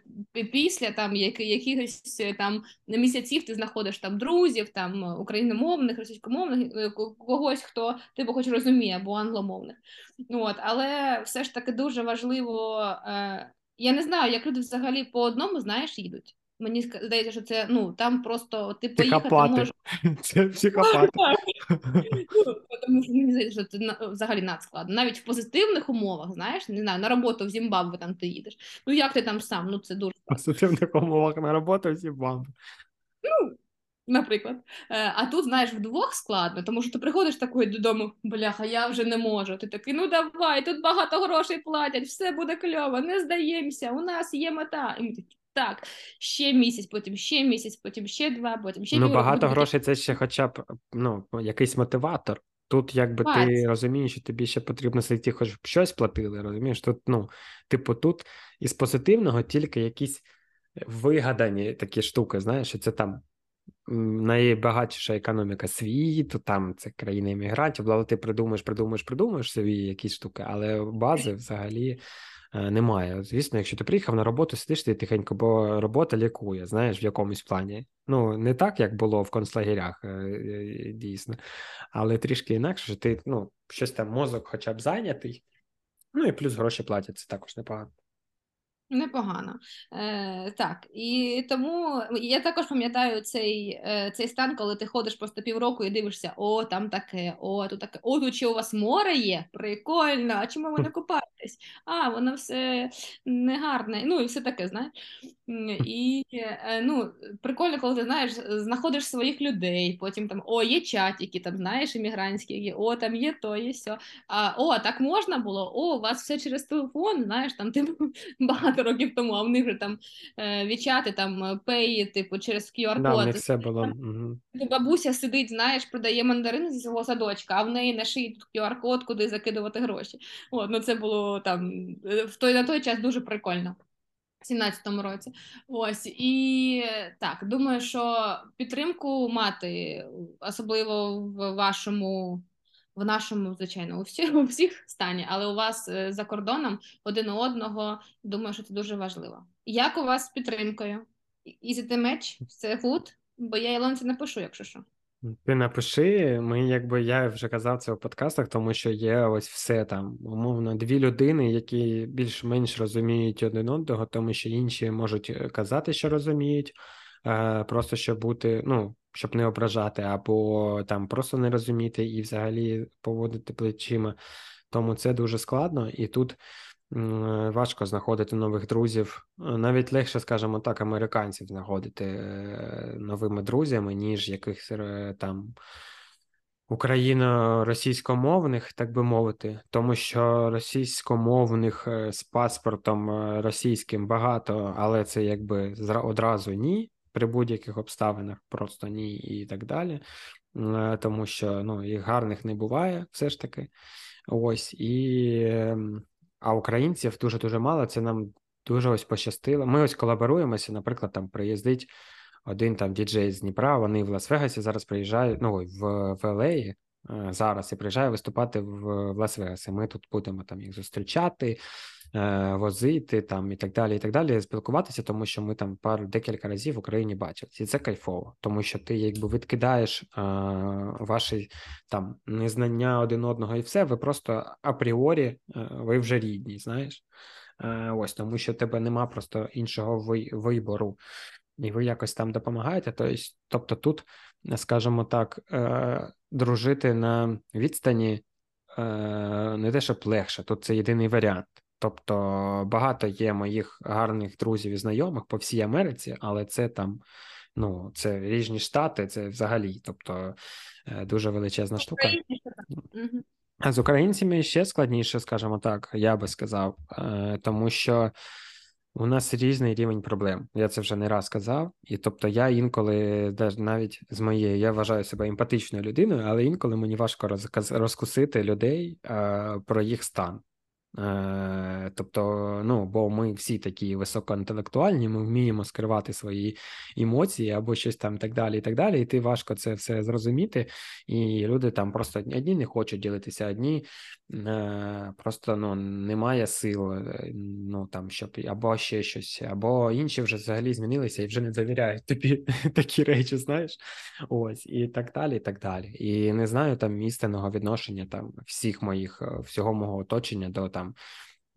після там які- якихось е, там місяців ти знаходиш там друзів, там е, україномовних, російськомовних, е, когось, хто типу хоч розуміє, або англомовних. Ну, От, але все ж таки дуже важливо. Е, я не знаю, як люди взагалі по одному, знаєш, їдуть. Мені здається, що це ну там просто ти поїхати можеш. Це психопати. <laughs> Ну, тому що мені здається, що це взагалі надскладно. Навіть в позитивних умовах, знаєш, не знаю, на роботу в Зімбабве там ти їдеш. Ну як ти там сам? Ну це дуже В Позитивних умовах на роботу всі вам. Наприклад. Е, А тут, знаєш, вдвох складно, тому що ти приходиш такий додому, бляха, я вже не можу. Ти такий, ну давай, тут багато грошей платять, все буде кльово, не здаємося, у нас є мета. І ми такі, так, ще місяць, потім ще місяць, потім ще два, потім ще Ну, багато Буде грошей це ще хоча б ну, якийсь мотиватор. Тут, якби ти розумієш, що тобі ще потрібно сидіти, хоч б щось платили, розумієш? Тут, ну, типу, тут із позитивного тільки якісь вигадані такі штуки, знаєш, що це там м, найбагатша економіка світу, там це країна іммігрантів, але ти придумаєш, придумаєш, придумаєш собі якісь штуки, але бази взагалі е, немає. Звісно, якщо ти приїхав на роботу, сидиш ти тихенько, бо робота лікує, знаєш, в якомусь плані. Ну, не так, як було в концлагерях, е, е, дійсно, але трішки інакше, що ти ну, щось там мозок хоча б зайнятий. Ну і плюс гроші платять, це також непогано. Непогано. Е, так, і тому я також пам'ятаю цей, е, цей стан, коли ти ходиш просто півроку і дивишся, о, там таке, о, тут таке, о, тут чи у вас море є, прикольно, а чому ви не купаєтесь? А, воно все негарне, ну і все таке, знаєш. І е, ну, прикольно, коли ти знаєш, знаходиш своїх людей, потім там, о, є чатики, там, знаєш, іммігрантські, є, о, там є то, є сьо. А, о, так можна було, о, у вас все через телефон, знаєш, там ти <laughs> багато років тому, а в них вже там е, вічати, там е, пеї, типу, через QR-код. них все було. Угу. Бабуся сидить, знаєш, продає мандарини зі свого садочка, а в неї на шиї тут QR-код, куди закидувати гроші. От, ну це було там е, в той на той час дуже прикольно. В 17-му році. Ось і е, так, думаю, що підтримку мати, особливо в вашому, в нашому, звичайно, у всіх, у всіх стані, але у вас е, за кордоном один у одного, думаю, що це дуже важливо. Як у вас з підтримкою? Is it a match? Все good? Бо я Ілонці напишу, якщо що. Ти напиши, ми, якби я вже казав це у подкастах, тому що є ось все там, умовно, дві людини, які більш-менш розуміють один одного, тому що інші можуть е, казати, що розуміють, просто щоб бути, ну, щоб не ображати, або там просто не розуміти і взагалі поводити плечима. Тому це дуже складно, і тут важко знаходити нових друзів. Е, Навіть легше, скажімо так, американців знаходити е, новими друзями, ніж якихось е, там україно-російськомовних, так би мовити, тому що російськомовних е, з паспортом е, російським багато, але це якби одразу ні. При будь-яких обставинах просто ні і так далі, Е, тому що ну, їх гарних не буває все ж таки. Ось і ем, а українців дуже дуже мало. Це нам дуже ось пощастило. Ми ось колаборуємося, наприклад, там приїздить один там діджей з Дніпра, вони в Лас-Вегасі зараз приїжджають, ну, в, в Елеї зараз і приїжджає виступати в, в Лас-Вегасі. Ми тут будемо там їх зустрічати, возити там і так далі, і так далі, спілкуватися, тому що ми там пару декілька разів в Україні бачилися. І це кайфово, тому що ти якби відкидаєш е, ваші там незнання один одного і все, ви просто апріорі, е, ви вже рідні, знаєш. Е, ось тому, що тебе нема просто іншого вибору і ви якось там допомагаєте. Тобто, тут, скажімо так, е, дружити на відстані е, не те, щоб легше, тут це єдиний варіант. Тобто багато є моїх гарних друзів і знайомих по всій Америці, але це там ну, це різні штати, це взагалі, тобто е, дуже величезна штука. А з українцями ще складніше, скажімо так, я би сказав, тому що у нас різний рівень проблем. Я це вже не раз казав. І тобто, я інколи, навіть з моєю, я вважаю себе емпатичною людиною, але інколи мені важко розкусити людей про їх стан. Е, тобто, ну, бо ми всі такі високоінтелектуальні, ми вміємо скривати свої емоції або щось там так далі, і так далі. І ти важко це все зрозуміти. І люди там просто одні не хочуть ділитися, одні е, просто ну, немає сил, е, ну там щоб або ще щось, або інші вже взагалі змінилися і вже не довіряють тобі <laughs> такі речі, знаєш. Ось і так далі, і так далі. І не знаю там істинного відношення там всіх моїх, всього мого оточення до там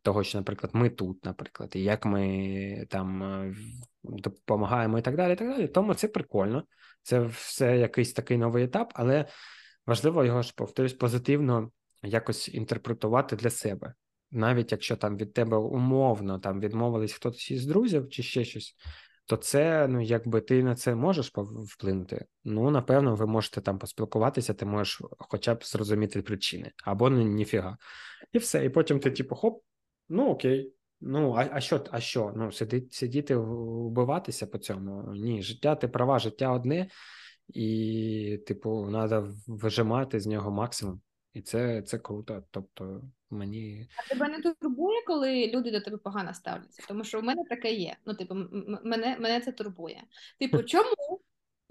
того, що, наприклад, ми тут, наприклад, і як ми там е, допомагаємо і так далі. і так далі. Тому це прикольно. Це все якийсь такий новий етап, але важливо його ж повторюсь позитивно якось інтерпретувати для себе. Навіть якщо там від тебе умовно там відмовились хтось із друзів чи ще щось, то це ну якби ти на це можеш вплинути. Ну напевно, ви можете там поспілкуватися, ти можеш хоча б зрозуміти причини або ніфіга. І все. І потім ти, типу, хоп, ну окей. Ну, а а що, а що? Ну, сидіти, сидіти, вбиватися по цьому? Ні, життя, ти права, життя одне, і, типу, треба вижимати з нього максимум. І це це круто. Тобто мені. А тебе не турбує, коли люди до тебе погано ставляться? Тому що в мене таке є. Ну, типу, мене мене це турбує. Типу, чому?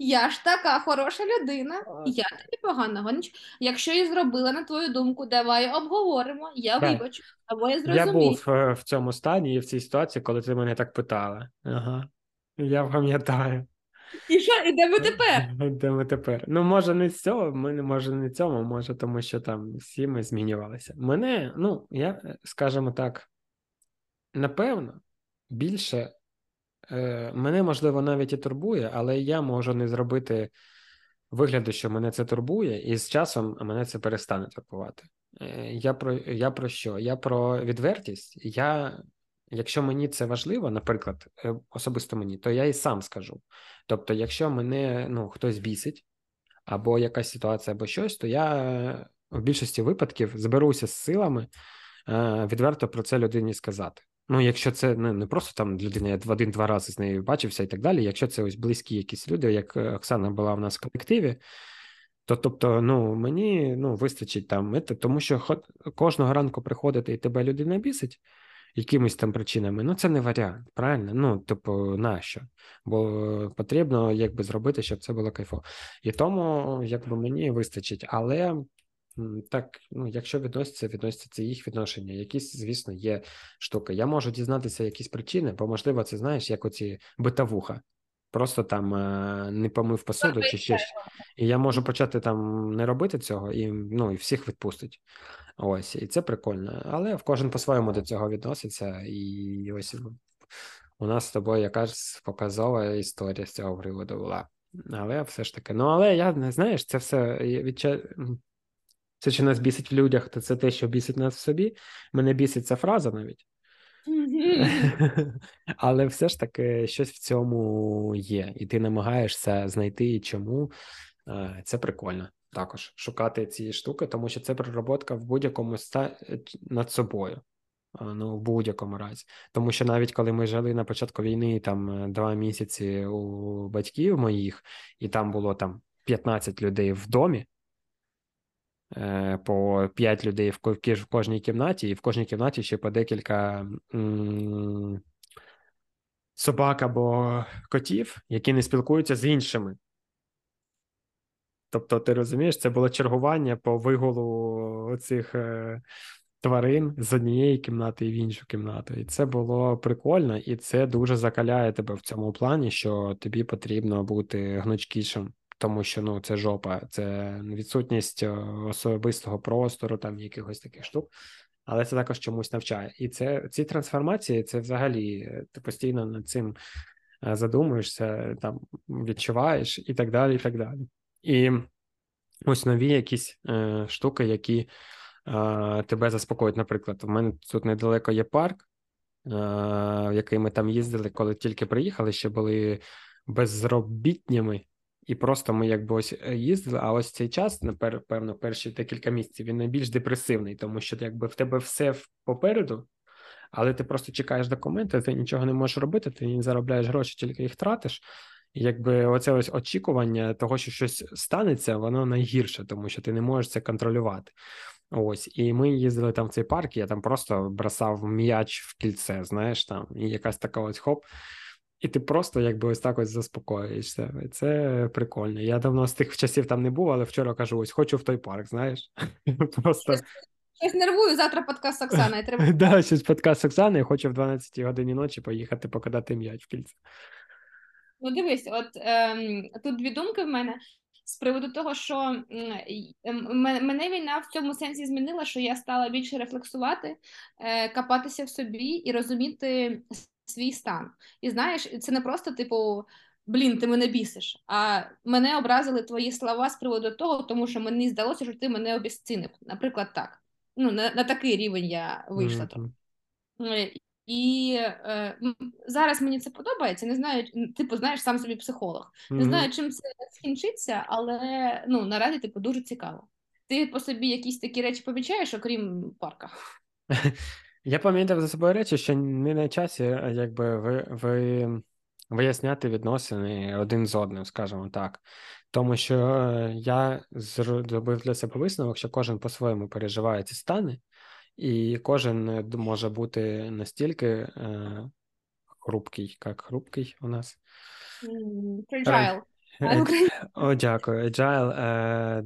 Я ж така хороша людина, я тобі поганого. Якщо я зробила, на твою думку, давай обговоримо, я так. вибачу, або я зрозумію. Я був е, в цьому стані і в цій ситуації, коли ти мене так питала. Ага. Я пам'ятаю. І що, і де ми тепер? <laughs> Де ми тепер? Ну, може, не з цього, ми може не цьому, може, тому що там всі ми змінювалися. Мене, ну, я, скажімо так, напевно, більше е, мене, можливо, навіть і турбує, але я можу не зробити вигляду, що мене це турбує, і з часом мене це перестане турбувати. Е, я про я про що? Я про відвертість. Я Якщо мені це важливо, наприклад, е, особисто мені, то я і сам скажу. Тобто, якщо мене ну, хтось бісить, або якась ситуація, або щось, то я в більшості випадків зберуся з силами е, відверто про це людині сказати. Ну, якщо це не, не просто там людина, я один-два рази з нею бачився і так далі. Якщо це ось близькі якісь люди, як е, Оксана була в нас в колективі, то тобто, ну мені ну, вистачить там, тому що кожного ранку приходити і тебе людина бісить якимись там причинами, ну це не варіант, правильно? Ну, типу, нащо? Бо потрібно якби зробити, щоб це було кайфово. І тому, якби мені вистачить, але. Так, ну, якщо відноситься, відноситься це їх відношення. Якісь, звісно, є штуки. Я можу дізнатися якісь причини, бо, можливо, це знаєш, як оці битавуха. Просто там е, не помив посуду чи ще. І я можу почати там не робити цього, і ну, і всіх відпустить. Ось, і це прикольно. Але кожен по-своєму до цього відноситься. І ось у нас з тобою якась показова історія з цього приводу була. Але все ж таки, ну але я не знаєш, це все відча... Це що нас бісить в людях, то це те, що бісить нас в собі. Мене бісить ця фраза навіть. <laughs> Але все ж таки щось в цьому є, і ти намагаєшся знайти чому. Е, це прикольно також шукати ці штуки, тому що це пророботка в будь-якому ста над собою. Ну, в будь-якому разі. Тому що навіть коли ми жили на початку війни, там е, два місяці у батьків моїх, і там було там 15 людей в домі, е, по 5 людей в кожній кімнаті, і в кожній кімнаті ще по декілька собак або котів, які не спілкуються з іншими. Тобто, ти розумієш, це було чергування по вигулу цих е, тварин з однієї кімнати в іншу кімнату. І це було прикольно, і це дуже закаляє тебе в цьому плані, що тобі потрібно бути гнучкішим, тому що ну це жопа, це відсутність е, особистого простору, там якихось таких штук. Але це також чомусь навчає. І це ці трансформації, це взагалі е, ти постійно над цим е, задумуєшся, там відчуваєш і так далі. І так далі. І ось нові якісь е, штуки, які е, тебе заспокоїть. Наприклад, в мене тут недалеко є парк, е, в який ми там їздили, коли тільки приїхали, ще були безробітнями. І просто ми якби ось е, їздили, а ось цей час, напевно, перші декілька місяців, він найбільш депресивний, тому що якби в тебе все попереду, але ти просто чекаєш документи, ти нічого не можеш робити, ти не заробляєш гроші, тільки їх тратиш. Якби оце ось очікування того, що щось станеться, воно найгірше, тому що ти не можеш це контролювати. Ось, і ми їздили там в цей парк, я там просто бросав м'яч в кільце, знаєш, там, і якась така ось хоп. І ти просто якби ось так ось заспокоюєшся. І Це прикольно. Я давно з тих часів там не був, але вчора кажу: ось хочу в той парк, знаєш. <laughs> Просто... Щось нервую, завтра подкаст з Оксаною. Треба... <laughs> Да, щось подкаст з Оксаною, хочу в 12 годині ночі поїхати покидати м'яч в кільце. Ну, дивись, от ем, тут дві думки в мене з приводу того, що ем, мене війна в цьому сенсі змінила, що я стала більше рефлексувати, е, копатися в собі і розуміти свій стан. І знаєш, це не просто типу. Блін, ти мене бісиш. А мене образили твої слова з приводу того, тому що мені здалося, що ти мене обіцінив. Наприклад, так. Ну, на на такий рівень я вийшла. Mm-hmm. І е, зараз мені це подобається. Не знаю, типу, знаєш, сам собі психолог. Mm-hmm. Не знаю, чим це скінчиться, але ну наразі типу дуже цікаво. Ти по собі якісь такі речі помічаєш, окрім парка? <laughs> Я пам'ятав за собою речі, що не на часі, якби ви, ви виясняти відносини один з одним, скажімо так. Тому що е, я зробив для себе висновок, що кожен по-своєму переживає ці стани. І кожен е, може бути настільки е, хрупкий, як хрупкий у нас. Fragile. О, дякую. Agile е,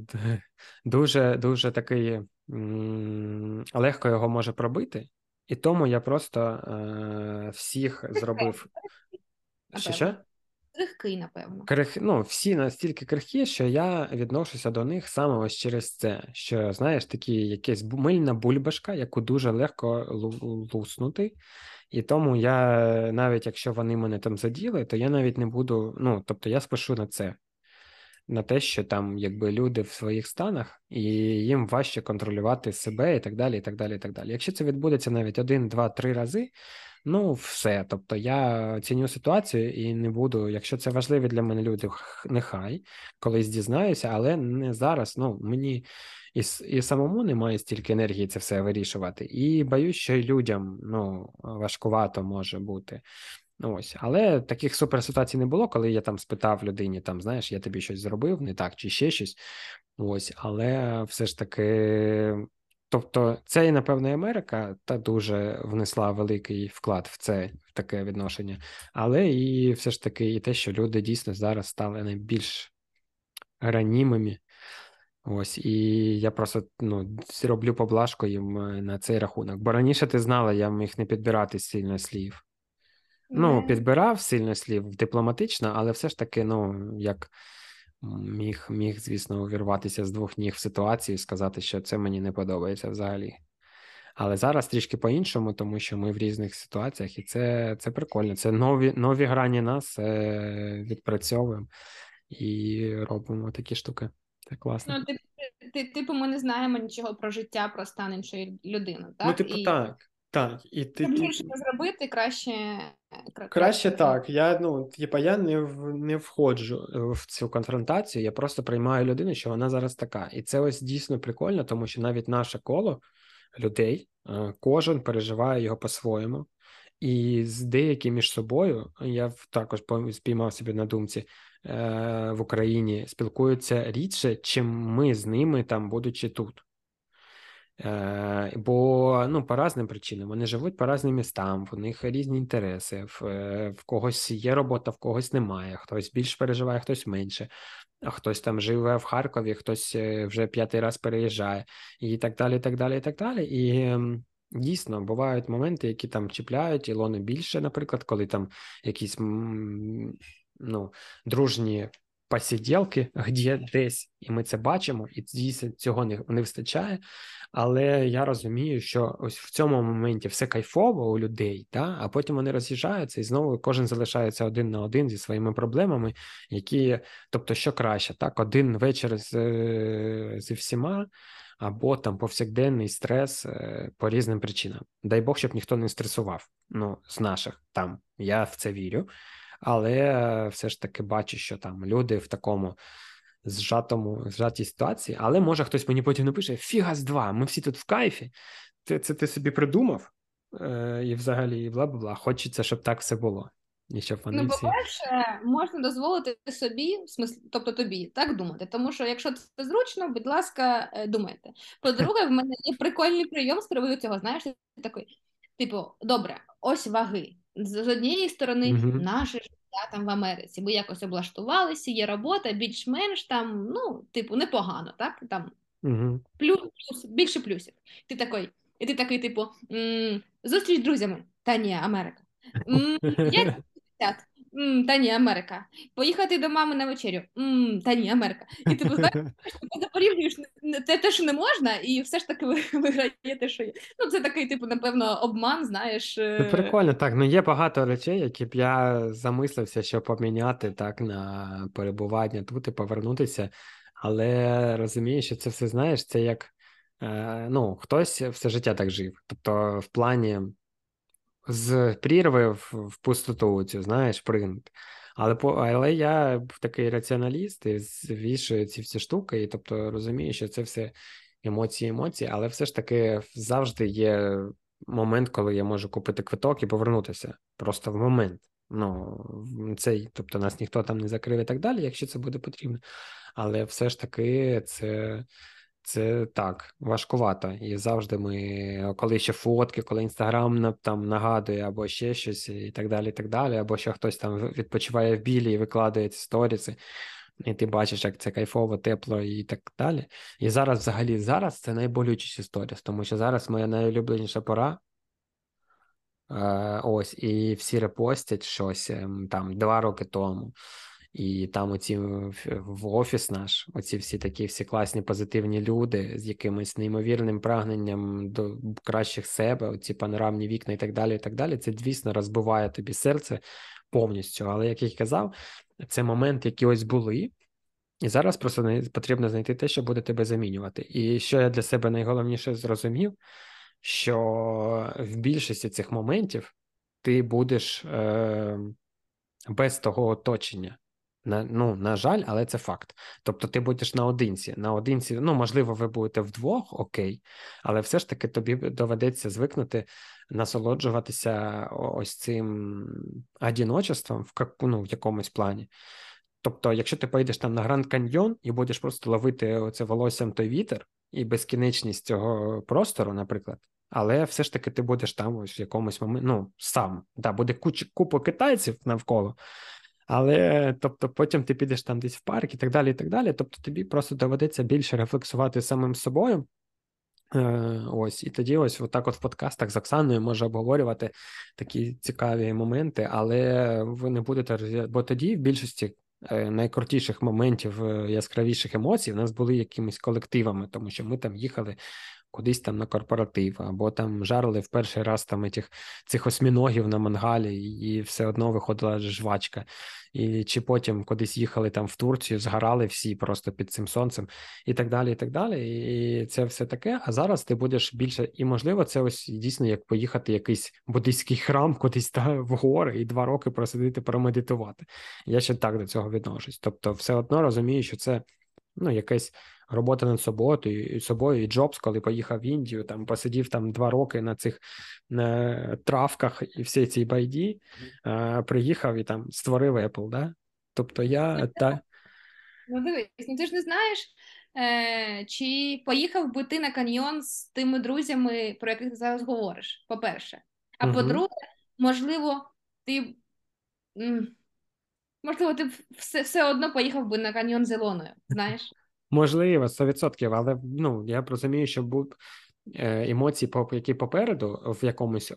дуже дуже такий легко його може пробити, і тому я просто е, всіх зробив. Що, що? Крихкий, напевно. Крих... Ну, всі настільки крихкі, що я відношуся до них саме ось через це. Що, знаєш, такі якась мильна бульбашка, яку дуже легко луснути. І тому я, навіть якщо вони мене там заділи, то я навіть не буду. Ну, тобто я спишу на це, на те, що там якби люди в своїх станах, і їм важче контролювати себе і так далі. і так далі, і так далі. Якщо це відбудеться навіть один, два, три рази. Ну, все. Тобто я ціню ситуацію і не буду, якщо це важливі для мене люди, нехай колись дізнаюся, але не зараз. Ну, мені і і самому немає стільки енергії це все вирішувати. І боюсь, що й людям ну, важкувато може бути. Ось, але таких суперситуацій не було, коли я там спитав людині, там знаєш, я тобі щось зробив, не так, чи ще щось. Ось, але все ж таки Тобто, це і напевно Америка та дуже внесла великий вклад в це в таке відношення, але і все ж таки, і те, що люди дійсно зараз стали найбільш ранімими. Ось, і я просто ну, зроблю поблажку їм е, на цей рахунок. Бо раніше ти знала, я міг не підбирати сильно слів. Ну, підбирав сильно слів дипломатично, але все ж таки, ну, як міг, міг, звісно, увірватися з двох ніг в ситуацію і сказати, що це мені не подобається взагалі. Але зараз трішки по-іншому, тому що ми в різних ситуаціях, і це це прикольно. Це нові нові грані нас е, відпрацьовуємо і робимо такі штуки. Це класно. Ну, ти, ти, Типу, ми не знаємо нічого про життя, про стан іншої людини. так? Ну, типу, і... так. Так, і ти Щоб гірше не зробити, краще краще так. Я ну типа я не в не входжу е, в цю конфронтацію. Я просто приймаю людину, що вона зараз така, і це ось дійсно прикольно, тому що навіть наше коло людей, е, кожен переживає його по-своєму, і з деякі між собою я також спіймав собі на думці е, в Україні спілкуються рідше, чим ми з ними там, будучи тут. Е, Бо ну, по різним причинам вони живуть по різним містам, в них різні інтереси, в, е, в когось є робота, в когось немає, хтось більш переживає, хтось менше, а хтось там живе в Харкові, хтось е, вже п'ятий раз переїжджає, і так далі. і так далі, і так далі. І дійсно бувають моменти, які там чіпляють Ілони більше, наприклад, коли там якісь ну, дружні посиділки где десь, і ми це бачимо, і дійсно цього не, не вистачає. Але я розумію, що ось в цьому моменті все кайфово у людей, та? а потім вони роз'їжджаються, і знову кожен залишається один на один зі своїми проблемами, які, тобто, що краще, так, один вечір з, зі всіма. Або там повсякденний стрес е, по різним причинам. Дай Бог, щоб ніхто не стресував. Ну, з наших там я в це вірю але все ж таки бачу, що там люди в такому зжатому зжатій ситуації. Але може хтось мені потім напише: Фіга з два, ми всі тут в кайфі. Це це ти собі придумав, е, і взагалі бла бла бла. Хочеться, щоб так все було. І щоб вони ну, по-перше, можна дозволити собі, в смислі, тобто тобі, так думати. Тому що якщо це зручно, будь ласка, е, думайте. По-друге, в мене є прикольний прийом з приводу цього. Знаєш, ти такий, типу, добре, ось ваги. З однієї сторони, -huh. наше життя там в Америці. Ми якось облаштувалися, є робота, більш-менш там, ну, типу, непогано, так? Там -huh. плюс, плюс, більше плюсів. Ти такий, і ти такий, типу, зустріч з друзями. Та ні, Америка. Як <laughs> М, Та ні, Америка. Поїхати до мами на вечерю. М, Та ні, Америка. І ти знаєш, <laughs> ти порівнюєш те, те, що не можна, і все ж таки <laughs> виграє те, що є. Ну, це такий, типу, напевно, обман, знаєш. Це е. прикольно, так. Ну є багато речей, які б я замислився, щоб поміняти так на перебування тут і повернутися. Але розумію, що це все знаєш, це як е, ну, хтось все життя так жив. Тобто, в плані з прірви в, в пустоту цю, знаєш, пригнути. Але але я такий раціоналіст і звішую ці всі штуки, і тобто розумію, що це все емоції, емоції, але все ж таки завжди є момент, коли я можу купити квиток і повернутися. Просто в момент. Ну, цей, тобто нас ніхто там не закрив і так далі, якщо це буде потрібно. Але все ж таки, це це так, важкувато. І завжди ми, коли ще фотки, коли інстаграм там нагадує, або ще щось, і так далі, і так далі, або що хтось там відпочиває в білі і викладає ці сторіси, і ти бачиш, як це кайфово, тепло і так далі. І зараз, взагалі, зараз це найболючіші сторіс, тому що зараз моя найулюбленіша пора. Е, ось, і всі репостять щось ем, там два роки тому. І там оці в офіс наш, оці всі такі всі класні позитивні люди з якимось неймовірним прагненням до кращих себе, оці панорамні вікна і так далі. і так далі. Це, звісно, розбиває тобі серце повністю. Але як я й казав, це момент, які ось були. І зараз просто потрібно знайти те, що буде тебе замінювати. І що я для себе найголовніше зрозумів, що в більшості цих моментів ти будеш е, без того оточення. На, Ну, на жаль, але це факт. Тобто, ти будеш наодинці. Наодинці, ну, можливо, ви будете вдвох, окей, але все ж таки тобі доведеться звикнути насолоджуватися ось цим одіночеством в ну, в якомусь плані. Тобто, якщо ти поїдеш там на Гранд Каньйон і будеш просто ловити оце волоссям той вітер і безкінечність цього простору, наприклад. Але все ж таки ти будеш там ось в якомусь моменті, ну, сам. Да, Буде куч, купа китайців навколо, але тобто, потім ти підеш там десь в парк і так далі. і так далі. Тобто, тобі просто доведеться більше рефлексувати самим собою. Е, Ось, і тоді, ось отак, от в подкастах з Оксаною може обговорювати такі цікаві моменти, але ви не будете бо тоді в більшості. Е, найкрутіших моментів е, яскравіших емоцій в нас були якимись колективами, тому що ми там їхали кудись там на корпоратив, або там жарили в перший раз там цих, цих осьміногів на мангалі, і все одно виходила жвачка. І Чи потім кудись їхали там в Турцію, згорали всі просто під цим сонцем, і так далі. І так далі. І це все таке. А зараз ти будеш більше, і можливо, це ось дійсно як поїхати якийсь буддийський храм, кудись та в гори і два роки просидити, промедитувати. Я ще так до цього відношусь. Тобто, все одно розумію, що це ну, якесь робота над собою, собою, і Джобс, коли поїхав в Індію, там посидів там два роки на цих на травках і всій цій байді, а, приїхав і там створив Apple, да? Тобто я та. Ну, дивись, ну ти ж не знаєш, Е, Чи поїхав би ти на каньйон з тими друзями, про яких ти зараз говориш? По-перше. А Мгм. по-друге, можливо, ти. Можливо, ти б все, все одно поїхав би на каньйон з Ілоною, знаєш? Можливо, 100%, але ну, я розумію, що будуть е, емоції, які попереду, в якомусь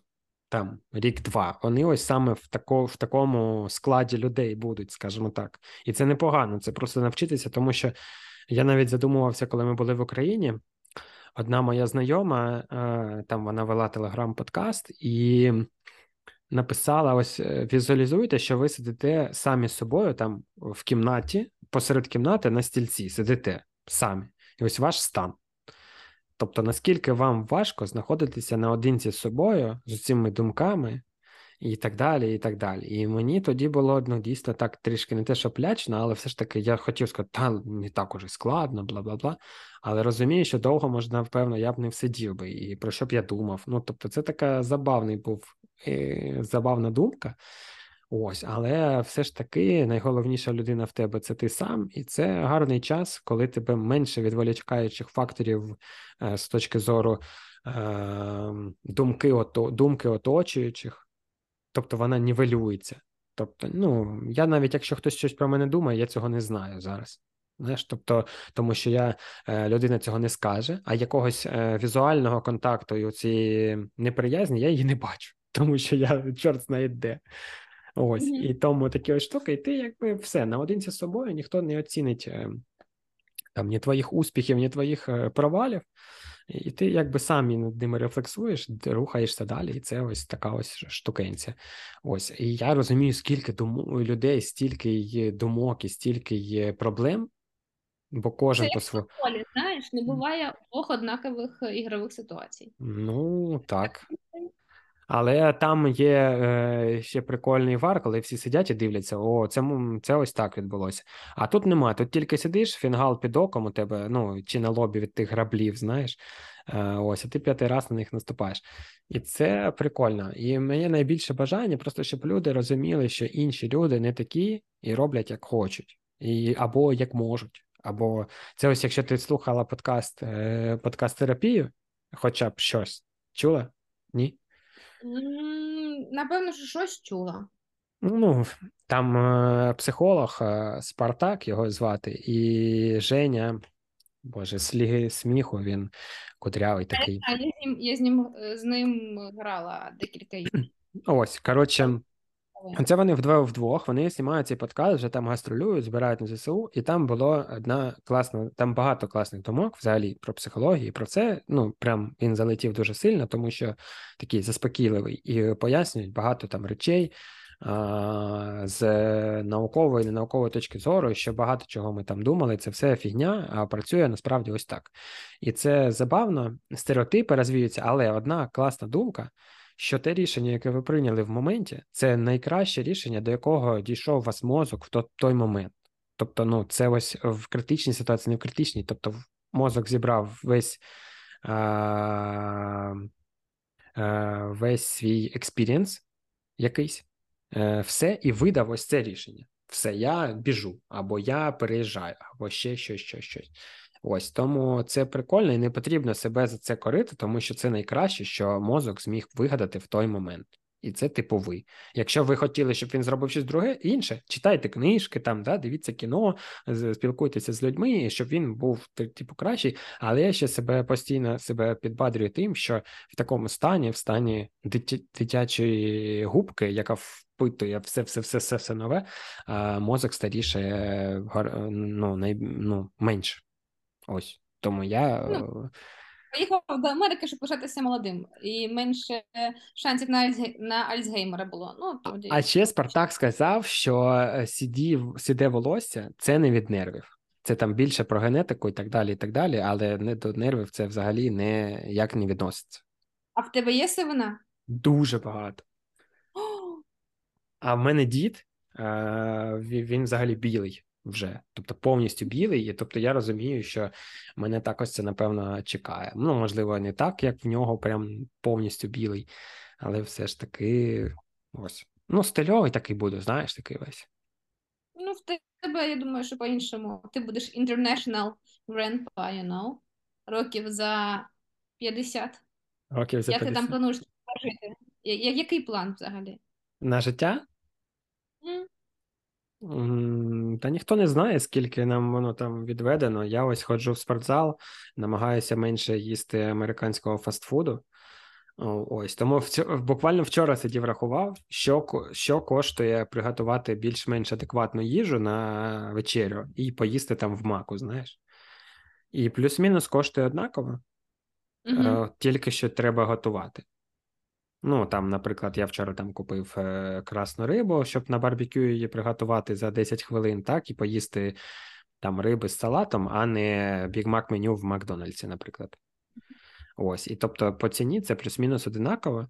там рік-два, вони ось саме в, тако, в такому складі людей будуть, скажімо так. І це непогано, це просто навчитися, тому що я навіть задумувався, коли ми були в Україні. Одна моя знайома, е, там вона вела телеграм-подкаст і написала: ось е, візуалізуйте, що ви сидите самі з собою там в кімнаті, посеред кімнати на стільці, сидите самі. І ось ваш стан. Тобто, наскільки вам важко знаходитися наодинці з собою, з цими думками, і так далі, і так далі. І мені тоді було ну, дійсно так трішки не те, що плячно, але все ж таки я хотів сказати, та не так уже складно, бла бла бла. Але розумію, що довго можна, напевно, я б не всидів би, і про що б я думав. Ну, тобто, це така забавний був забавна думка. Ось, але все ж таки найголовніша людина в тебе це ти сам, і це гарний час, коли тебе менше відволікаючих факторів е, з точки зору е, думки, ото, думки оточуючих, тобто вона нівелюється. Тобто, ну, я навіть якщо хтось щось про мене думає, я цього не знаю зараз. Знаєш, тобто, тому що я е, людина цього не скаже, а якогось е, візуального контакту і цієї неприязні я її не бачу, <laughs> тому що я чорт знає де. Ось, Мгм. і тому такі ось штуки, і ти якби все наодинці з собою, ніхто не оцінить е, там ні твоїх успіхів, ні твоїх е, провалів, і ти якби сам над ними рефлексуєш, рухаєшся далі, і це ось така ось штукенця. Ось, і я розумію, скільки дум... людей, стільки є думок і стільки є проблем, бо кожен Це по в школі, знаєш, не буває двох однакових ігрових ситуацій. Ну, так. Але там є е, ще прикольний вар, коли всі сидять і дивляться: о, це, це ось так відбулося. А тут нема. Тут тільки сидиш, фінгал під оком у тебе, ну, чи на лобі від тих граблів, знаєш. Е, ось, а ти п'ятий раз на них наступаєш. І це прикольно. І моє найбільше бажання, просто щоб люди розуміли, що інші люди не такі і роблять як хочуть, і, або як можуть. Або це ось, якщо ти слухала подкаст, е, подкаст терапію, хоча б щось чула? Ні? Напевно, що щось чула. Ну, там е, психолог е, Спартак його звати, і Женя, боже, сліги сміху, він кудрявий такий. А я з ним, я з ним е, з ним грала декілька ігор. Ось, коротше, це вони вдвох вдвох, вони знімають цей подкаст, вже там гастролюють, збирають на ЗСУ, і там було одна класна, там багато класних думок взагалі про психологію, про це. Ну, прям він залетів дуже сильно, тому що такий заспокійливий і пояснюють багато там речей. З наукової і ненаукової точки зору, що багато чого ми там думали, це все фігня, а працює насправді ось так. І це забавно, стереотипи розвіються, але одна класна думка, що те рішення, яке ви прийняли в моменті, це найкраще рішення, до якого дійшов вас мозок в той момент. Тобто, ну, це ось в критичній ситуації, не в критичній. Тобто, мозок зібрав весь, а, а, весь свій experience якийсь, е, все, і видав ось це рішення. Все, я біжу, або я переїжджаю, або ще щось, щось, щось. Ось тому це прикольно і не потрібно себе за це корити, тому що це найкраще, що мозок зміг вигадати в той момент. І це типу ви. Якщо ви хотіли, щоб він зробив щось друге, інше, читайте книжки, там, да, дивіться кіно, спілкуйтеся з людьми, щоб він був ти- типу кращий. Але я ще себе постійно себе підбадрюю тим, що в такому стані, в стані дитячої губки, яка впитує все, все, все, все, все нове, мозок старіше гар- ну, най, ну, менше. Ось. Тому я. Ну, е, Поїхав до Америки, щоб лишатися молодим, і менше е, шансів на, на Альцгеймера було. Ну, тоді... А ще Спартак сказав, що е, сіде волосся це не від нервів. Це там більше про генетику і так далі, і так далі, але не до нервів це взагалі не як не відноситься. А в тебе є сивина? Дуже багато. О, <gasps> А в мене дід, він взагалі білий вже, тобто повністю білий. І тобто я розумію, що мене також це напевно чекає. Ну, можливо, не так, як в нього, прям повністю білий, але все ж таки ось. Ну, стильовий такий буду, знаєш, такий весь. Ну, в тебе, я думаю, що по-іншому. Ти будеш international grandpa, you know, років за 50. Років за Як ти там плануєш жити? Я- я- Який план взагалі? На життя? М? Та ніхто не знає, скільки нам воно там відведено. Я ось ходжу в спортзал, намагаюся менше їсти американського фастфуду. Ось тому вцю- буквально вчора сидів рахував, що, що коштує приготувати більш-менш адекватну їжу на вечерю і поїсти там в маку, знаєш. І плюс-мінус коштує однаково, е, тільки що треба готувати. Ну, там, наприклад, я вчора там купив е, красну рибу, щоб на барбекю її приготувати за 10 хвилин, так, і поїсти там риби з салатом, а не бігмак меню в Макдональдсі, наприклад. Ось, і тобто по ціні це плюс-мінус одинаково.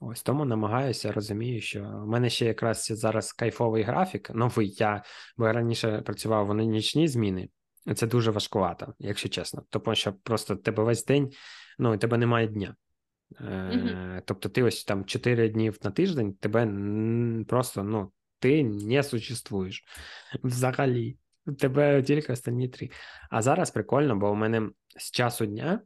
Ось тому намагаюся, розумію, що в мене ще якраз зараз кайфовий графік, новий. Я бо я раніше працював в нічні зміни. Це дуже важкувато, якщо чесно. Тому що просто тебе весь день, ну, і тебе немає дня. Е, Тобто, ти ось там 4 дні на тиждень, тебе просто ну, ти не существуєш взагалі. Тебе тільки останні три. А зараз прикольно, бо у мене з часу дня.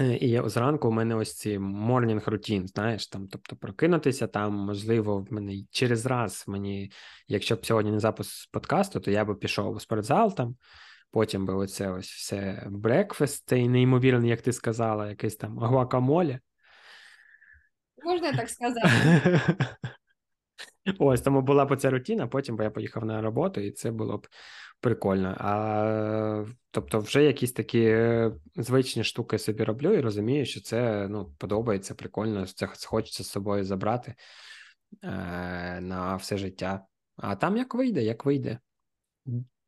Е, І зранку у мене ось ці morning routine, знаєш, там, тобто прокинутися там, можливо, в мене через раз мені, якщо б сьогодні не запис подкасту, то я би пішов у спортзал там, потім би оце ось все брекфест, цей неймовірний, як ти сказала, якийсь там гуакамоле. Можна так сказати? <laughs> Ось тому була б ця рутина, потім би я поїхав на роботу, і це було б прикольно. А тобто, вже якісь такі е, звичні штуки собі роблю і розумію, що це ну, подобається, прикольно, це хочеться з собою забрати е, на все життя. А там як вийде, як вийде.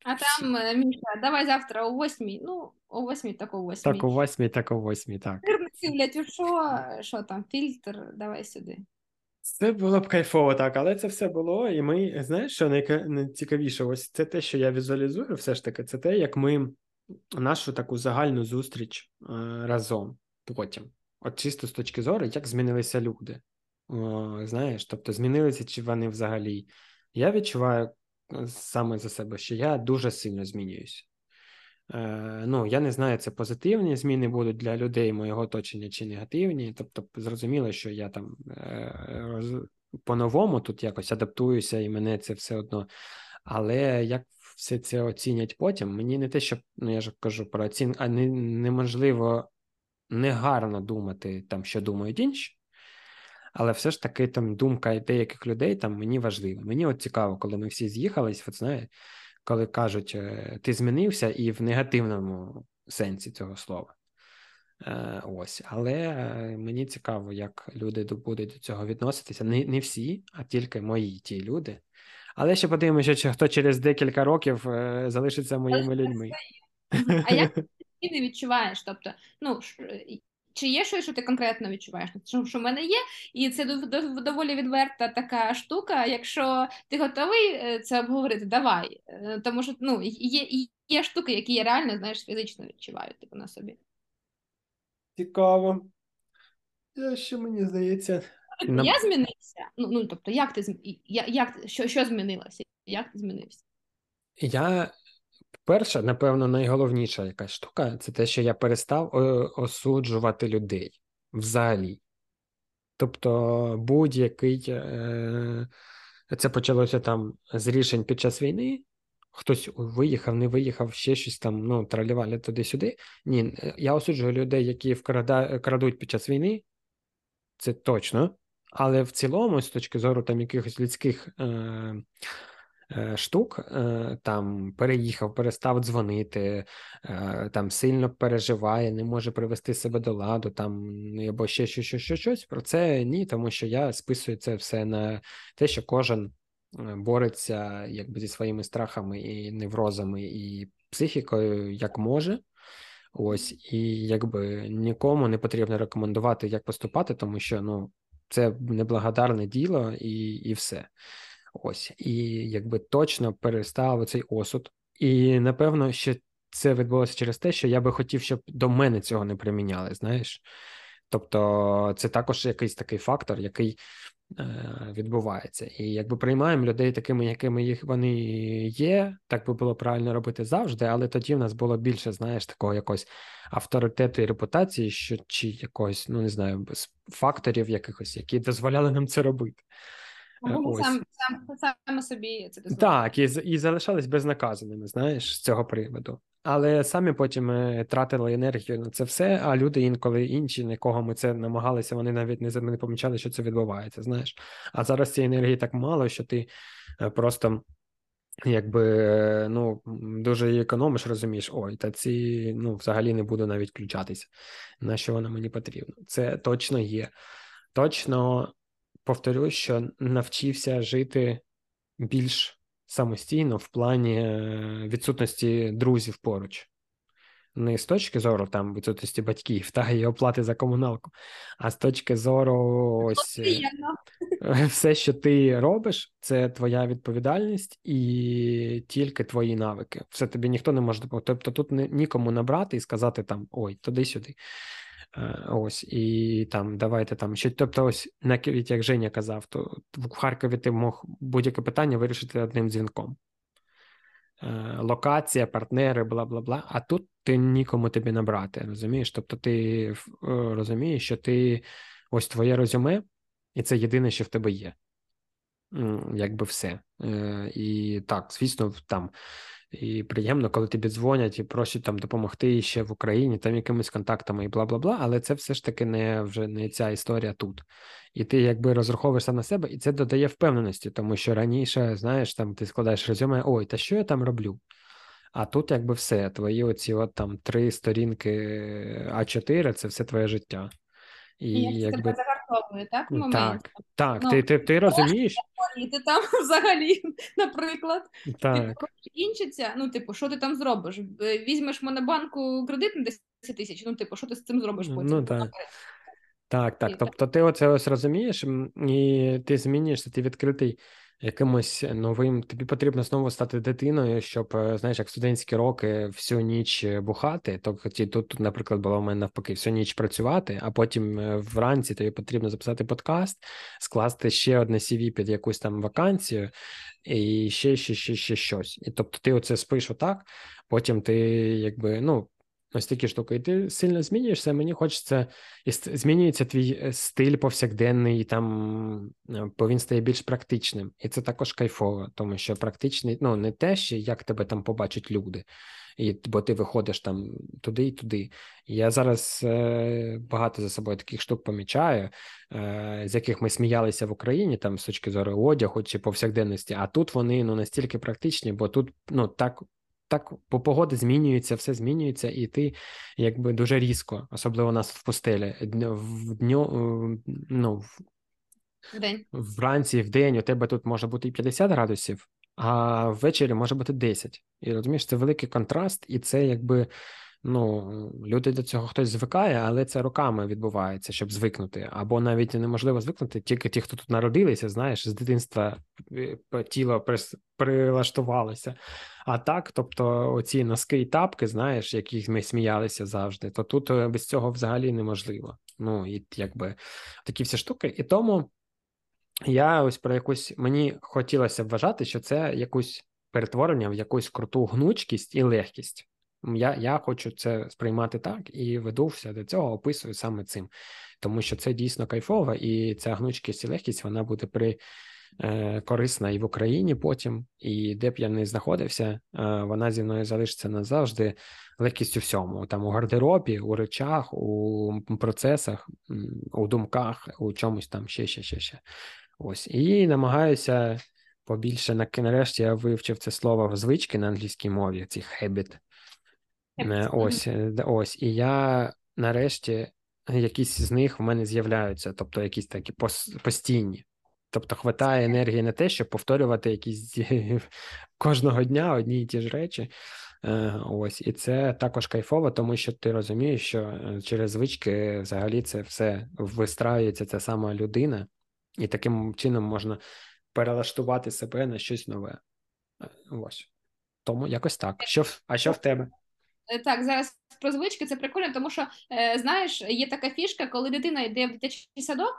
А там, е, Міша, давай завтра о восьмій. Ну, о восьмій, так о восьмій. Так, о восьмій, так о восьмій, так. Блядь, у що? Що там, фільтр? Давай сюди. Це було б кайфово, так, але це все було, і ми, знаєш, що найцікавіше, ось це те, що я візуалізую, все ж таки, це те, як ми нашу таку загальну зустріч е, разом потім. От чисто з точки зору, як змінилися люди. О, знаєш, тобто змінилися чи вони взагалі. Я відчуваю саме за себе, що я дуже сильно змінююся. Е, ну, я не знаю, це позитивні зміни будуть для людей моєго оточення чи негативні. Тобто, зрозуміло, що я там е, роз... по-новому тут якось адаптуюся, і мене це все одно. Але як все це оцінять потім, мені не те, що ну я ж кажу про оцін, а не, неможливо негарно думати там, що думають інші. Але все ж таки там думка деяких людей там мені важлива. Мені от цікаво, коли ми всі з'їхались, от знає, коли кажуть, е, ти змінився і в негативному сенсі цього слова. Е, Ось, але е, мені цікаво, як люди будуть до цього відноситися. Не, не всі, а тільки мої ті люди. Але ще подивимося, чи хто через декілька років залишиться моїми людьми. А як ти не відчуваєш? Тобто, ну, чи є щось, що ти конкретно відчуваєш? Що, що в мене є, і це дов- дов- доволі відверта така штука. Якщо ти готовий е, це обговорити, давай. Е, Тому що ну, є, є, штуки, які я реально знаєш, фізично відчуваю типу, на собі. Цікаво. Що мені здається. Я змінився. Ну, ну тобто, як ти як, що, що змінилося? Як ти змінився? Я перша, напевно, найголовніша якась штука це те, що я перестав е, осуджувати людей взагалі. Тобто, будь-який е, це почалося там з рішень під час війни. Хтось виїхав, не виїхав, ще щось там, ну, тралювали туди-сюди. Ні, е, я осуджую людей, які вкрада, крадуть під час війни, це точно. Але в цілому, з точки зору там якихось людських е, штук, е, там переїхав, перестав дзвонити, е, там сильно переживає, не може привести себе до ладу, там або ще щось, щось, щось, щось. Про це ні, тому що я списую це все на те, що кожен е, бореться якби зі своїми страхами і неврозами і психікою як може. Ось, і якби нікому не потрібно рекомендувати, як поступати, тому що ну, це неблагодарне діло і, і все. Ось, і якби точно перестав цей осуд. І напевно, що це відбулося через те, що я би хотів, щоб до мене цього не приміняли, знаєш. Тобто, це також якийсь такий фактор, який е, відбувається. І якби приймаємо людей такими, якими їх вони є, так би було правильно робити завжди, але тоді в нас було більше, знаєш, такого якогось авторитету і репутації, що чи якогось, ну не знаю, факторів якихось, які дозволяли нам це робити. Або сам, сам, саме собі це дозволяємо. Так, і, і залишались безнаказаними, знаєш, з цього приводу. Але самі потім е, тратили енергію на це все, а люди інколи інші, на кого ми це намагалися, вони навіть не, не помічали, що це відбувається, знаєш. А зараз цієї енергії так мало, що ти е, просто якби е, ну, дуже її економиш, розумієш, ой, та ці ну, взагалі не буду навіть включатися, на що вона мені потрібна. Це точно є. Точно повторюсь, що навчився жити більш самостійно в плані е, відсутності друзів поруч. Не з точки зору там відсутності батьків та і оплати за комуналку, а з точки зору ось е, <laughs> все, що ти робиш, це твоя відповідальність і тільки твої навики. Все тобі ніхто не може допомогти. Тобто тут не, нікому набрати і сказати там ой, туди-сюди. Е, Ось і там давайте там ще. Тобто, ось навіть як Женя казав, то в Харкові ти мог будь-яке питання вирішити одним дзвінком. Е, Локація, партнери, бла бла бла. А тут ти нікому тобі набрати, розумієш? Тобто, ти е, розумієш, що ти ось твоє резюме, і це єдине, що в тебе є. Якби все. Е, І так, звісно, там і приємно, коли тобі дзвонять і просять там допомогти ще в Україні, там якимись контактами і бла бла бла, але це все ж таки не вже не ця історія тут. І ти якби розраховуєшся на себе, і це додає впевненості, тому що раніше, знаєш, там ти складаєш резюме, ой, та що я там роблю? А тут якби все, твої оці от там три сторінки А4 це все твоє життя. І як якби тебе загартовує, так? Момент? так, так, Ну, ти, ти, ти розумієш? І ти там <laughs> взагалі, наприклад, Так. типу, кінчаться, ну, типу, що ти там зробиш? Е, Візьмеш монобанку кредит на 10 тисяч, ну, типу, що ти з цим зробиш потім? Ну. Так, так. так. Тобто ти оце ось розумієш, і ти змінюєшся, ти відкритий якимось новим. Тобі потрібно знову стати дитиною, щоб, е, знаєш, як студентські роки всю ніч е, бухати. Тобто тут, наприклад, було в мене навпаки, всю ніч працювати, а потім е, вранці тобі потрібно записати подкаст, скласти ще одне CV під якусь там вакансію, і ще, ще, ще, ще щось. І тобто ти оце спиш отак, потім ти якби, ну. Ось такі штуки, і ти сильно змінюєшся. Мені хочеться, і змінюється твій е, стиль повсякденний, і там е, бо він стає більш практичним. І це також кайфово, тому що практичний, ну не те, що як тебе там побачать люди, і, бо ти виходиш там туди і туди. Я зараз е, багато за собою таких штук помічаю, е, з яких ми сміялися в Україні, там з точки зору одягу чи повсякденності, а тут вони ну настільки практичні, бо тут ну так. Так, по погоди змінюється, все змінюється, і ти якби дуже різко, особливо у нас в пустелі. В дню, е, ну, в- В день. вранці, в день у тебе тут може бути і 50 градусів, а ввечері може бути 10. І розумієш, це великий контраст, і це якби ну, люди до цього хтось звикає, але це роками відбувається, щоб звикнути. Або навіть неможливо звикнути, тільки ті, хто тут народилися, знаєш, з дитинства е, тіло прилаштувалося. А так, тобто, оці носки і тапки, знаєш, яких ми сміялися завжди, то тут е, без цього взагалі неможливо. Ну, і якби такі всі штуки. І тому я ось про якусь мені хотілося б вважати, що це якусь перетворення в якусь круту гнучкість і легкість. Я, я хочу це сприймати так і веду все до цього, описую саме цим, тому що це дійсно кайфово, і ця гнучкість і легкість вона буде при е, корисна і в Україні потім, і де б я не знаходився, е, вона зі мною залишиться назавжди легкість у всьому. Там у гардеробі, у речах, у процесах, у думках, у чомусь там ще, ще, ще, ще. Ось. І намагаюся побільше на нарешті я вивчив це слово в звички на англійській мові, ці habit. Е, Ось, е, ось. І я нарешті якісь з них в мене з'являються, тобто якісь такі постійні. Тобто хватає енергії на те, щоб повторювати якісь кожного дня одні і ті ж речі. Е, Ось, і це також кайфово, тому що ти розумієш, що через звички взагалі це все вистраюється ця сама людина, і таким чином можна перелаштувати себе на щось нове. Ось. Тому якось так. Що, а що в тебе? Е, Так, зараз про звички це прикольно, тому що е, знаєш, є така фішка, коли дитина йде в дитячий садок,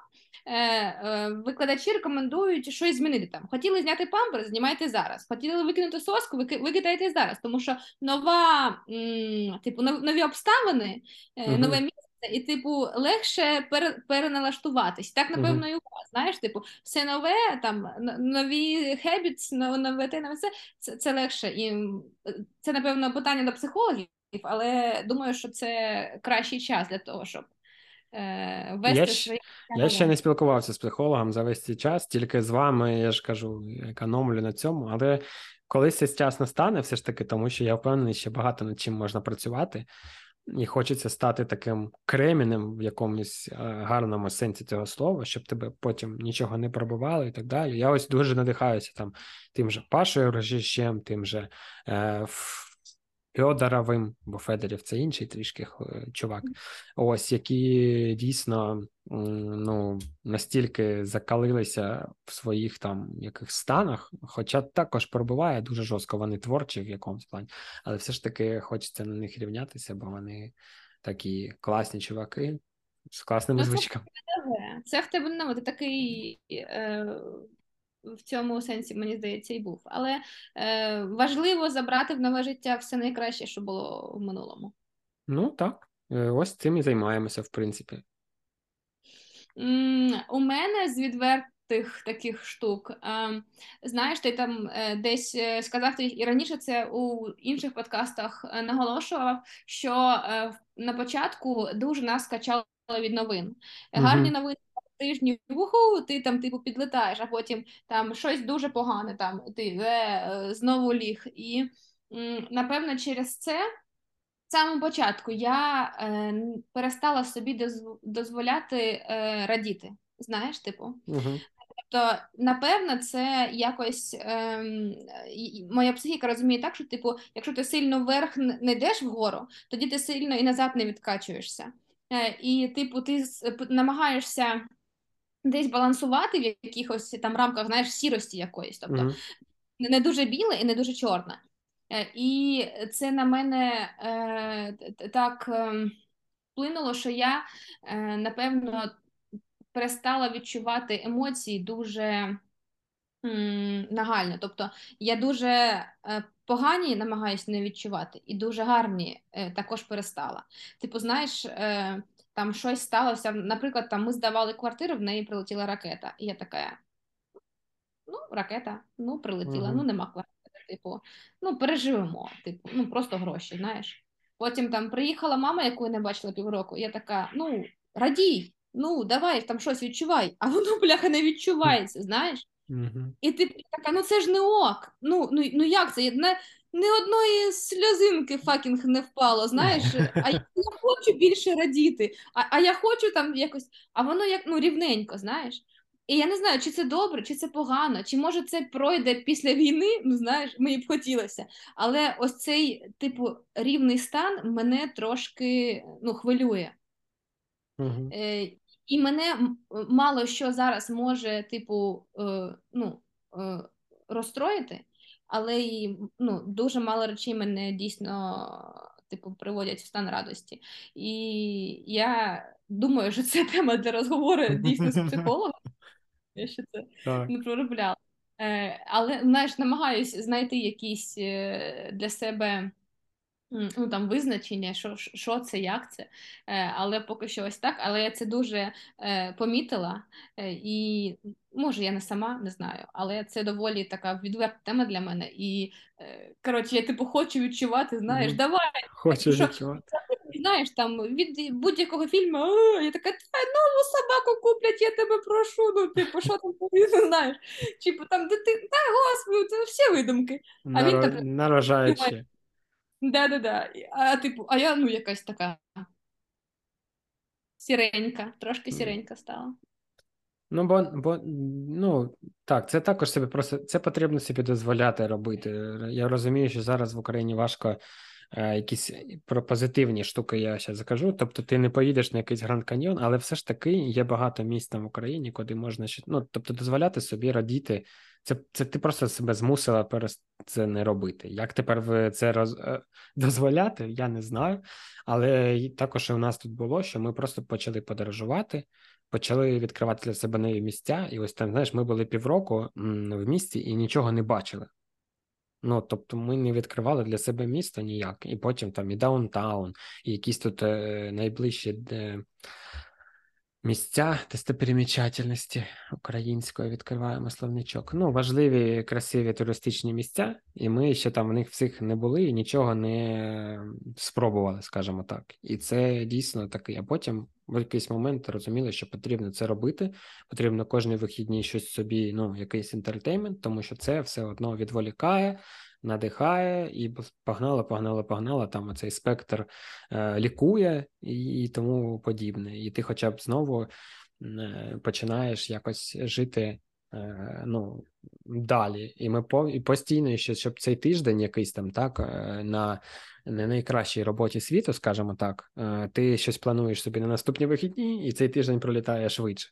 е, викладачі рекомендують щось змінити там. Хотіли зняти памперс, знімайте зараз. Хотіли викинути соску, викидайте зараз, тому що нова, типу, нові обставини, нове місце. І, типу, легше переналаштуватись. Так, напевно, і у вас. Знаєш, типу, все нове, там нові habits, нове те, нове все, це, це легше. І це, напевно, питання до психологів, але думаю, що це кращий час для того, щоб е, вести я свої. Я ще не спілкувався з психологом за весь цей час, тільки з вами, я ж кажу, економлю на цьому, але колись цей час настане, все ж таки, тому що я впевнений, що багато над чим можна працювати і хочеться стати таким кремінем в якомусь е, гарному сенсі цього слова, щоб тебе потім нічого не пробувало і так далі. Я ось дуже надихаюся там тим же Пашою Рожищем, тим же е, Федоровим, бо Федорів це інший трішки е, чувак. Ось які дійсно ну, настільки закалилися в своїх там яких станах, хоча також пробуває дуже жорстко, вони творчі в якомусь плані, але все ж таки хочеться на них рівнятися, бо вони такі класні чуваки з класними ну, звичками. Це в тебе ну, ти такий. Е... В цьому сенсі, мені здається, і був. Але е, важливо забрати в нове життя все найкраще, що було в минулому. Ну так, е, ось цим і займаємося, в принципі. У мене з відвертих таких штук. Знаєш, ти там е, десь е, сказав ти і раніше це у інших подкастах е, наголошував, що на початку дуже нас качало від новин. Гарні uh новини. Тижні вуху, ти там типу підлетаєш, а потім там щось дуже погане, там ти е, знову ліг. І м, напевно через це самому початку я е, перестала собі дозволяти е, радіти. Знаєш, типу. Угу. Тобто, напевно, це якось е, моя психіка розуміє так, що типу, якщо ти сильно вверх не йдеш вгору, тоді ти сильно і назад не відкачуєшся. Е, І, типу, ти намагаєшся десь балансувати в якихось там рамках, знаєш, сірості якоїсь. Тобто, mm не дуже біле і не дуже чорне. Е, і це на мене е, так е, вплинуло, що я напевно перестала відчувати емоції дуже нагально. Тобто я дуже погані намагаюся не відчувати, і дуже гарні також перестала. Типу, знаєш, там щось сталося. Наприклад, там ми здавали квартиру, в неї прилетіла ракета. І я така. Ну, ракета, ну, прилетіла, -huh. ну нема квартири типу, ну, переживемо, типу, ну просто гроші, знаєш. Потім там приїхала мама, яку я не бачила півроку, я така, ну, радій, ну, давай там щось відчувай, а воно, бляха, не відчувається, знаєш. Mm-hmm. І ти така, ну це ж не ок. Ну ну, ну як це? Не, не одної сльозинки fucking не впало, знаєш, а я хочу більше радіти, а а я хочу там якось, а воно як ну рівненько, знаєш. І я не знаю, чи це добре, чи це погано, чи може це пройде після війни, ну знаєш, мені б хотілося. Але ось цей, типу, рівний стан мене трошки ну, хвилює. Угу. Е, І мене мало що зараз може, типу, е, ну, е, розстроїти, але й ну, дуже мало речей мене дійсно типу, приводять в стан радості. І я думаю, що це тема для розговору дійсно з психологом. <laughs> Я ще це так. не проробляла. Е, Але знаєш, намагаюся знайти якісь е, для себе ну, там, визначення, що що це, як це. Е, Але поки що ось так. Але я це дуже е, помітила. Е, і може, я не сама не знаю, але це доволі така відверта тема для мене. І коротше, я типу хочу відчувати, знаєш, mm. давай. Хочу що, відчувати знаєш, там від будь-якого фільму я така, нову собаку куплять, я тебе прошу. Ну, типу, що там <laughs> знаєш? Типу там дитина, та господи, це всі видумки. А він так наражаючи. Да-да-да. А типу, а я ну якась така сіренька, трошки сіренька стала. Ну, бо бо ну так, це також собі просто це потрібно собі дозволяти робити. Я розумію, що зараз в Україні важко е, якісь про позитивні штуки я ще закажу. Тобто, ти не поїдеш на якийсь Гранд Каньйон, але все ж таки є багато місць там в Україні, куди можна ну, тобто, дозволяти собі радіти. Це це ти просто себе змусила це не робити. Як тепер це роз... е, <laughs> дозволяти, я не знаю. Але також у нас тут було, що ми просто почали подорожувати, почали відкривати для себе нові місця. І ось там, знаєш, ми були півроку в місті і нічого не бачили. Ну, тобто, ми не відкривали для себе місто ніяк, і потім там і downtown, і якісь тут е, найближчі місця достопримічательності української відкриваємо словничок. Ну, важливі, красиві туристичні місця, і ми ще там в них всіх не були і нічого не спробували, скажімо так. І це дійсно такий. А потім в якийсь момент розуміли, що потрібно це робити. Потрібно кожні вихідні щось собі, ну, якийсь інтертеймент, тому що це все одно відволікає. Надихає і погнала, погнала, погнала. Там оцей спектр е, лікує і, тому подібне. І ти, хоча б знову е, починаєш якось жити е, ну, далі. І ми по і постійно, ще, щоб цей тиждень якийсь там так на не найкращій роботі світу, скажімо так, ти щось плануєш собі на наступні вихідні, і цей тиждень пролітає швидше.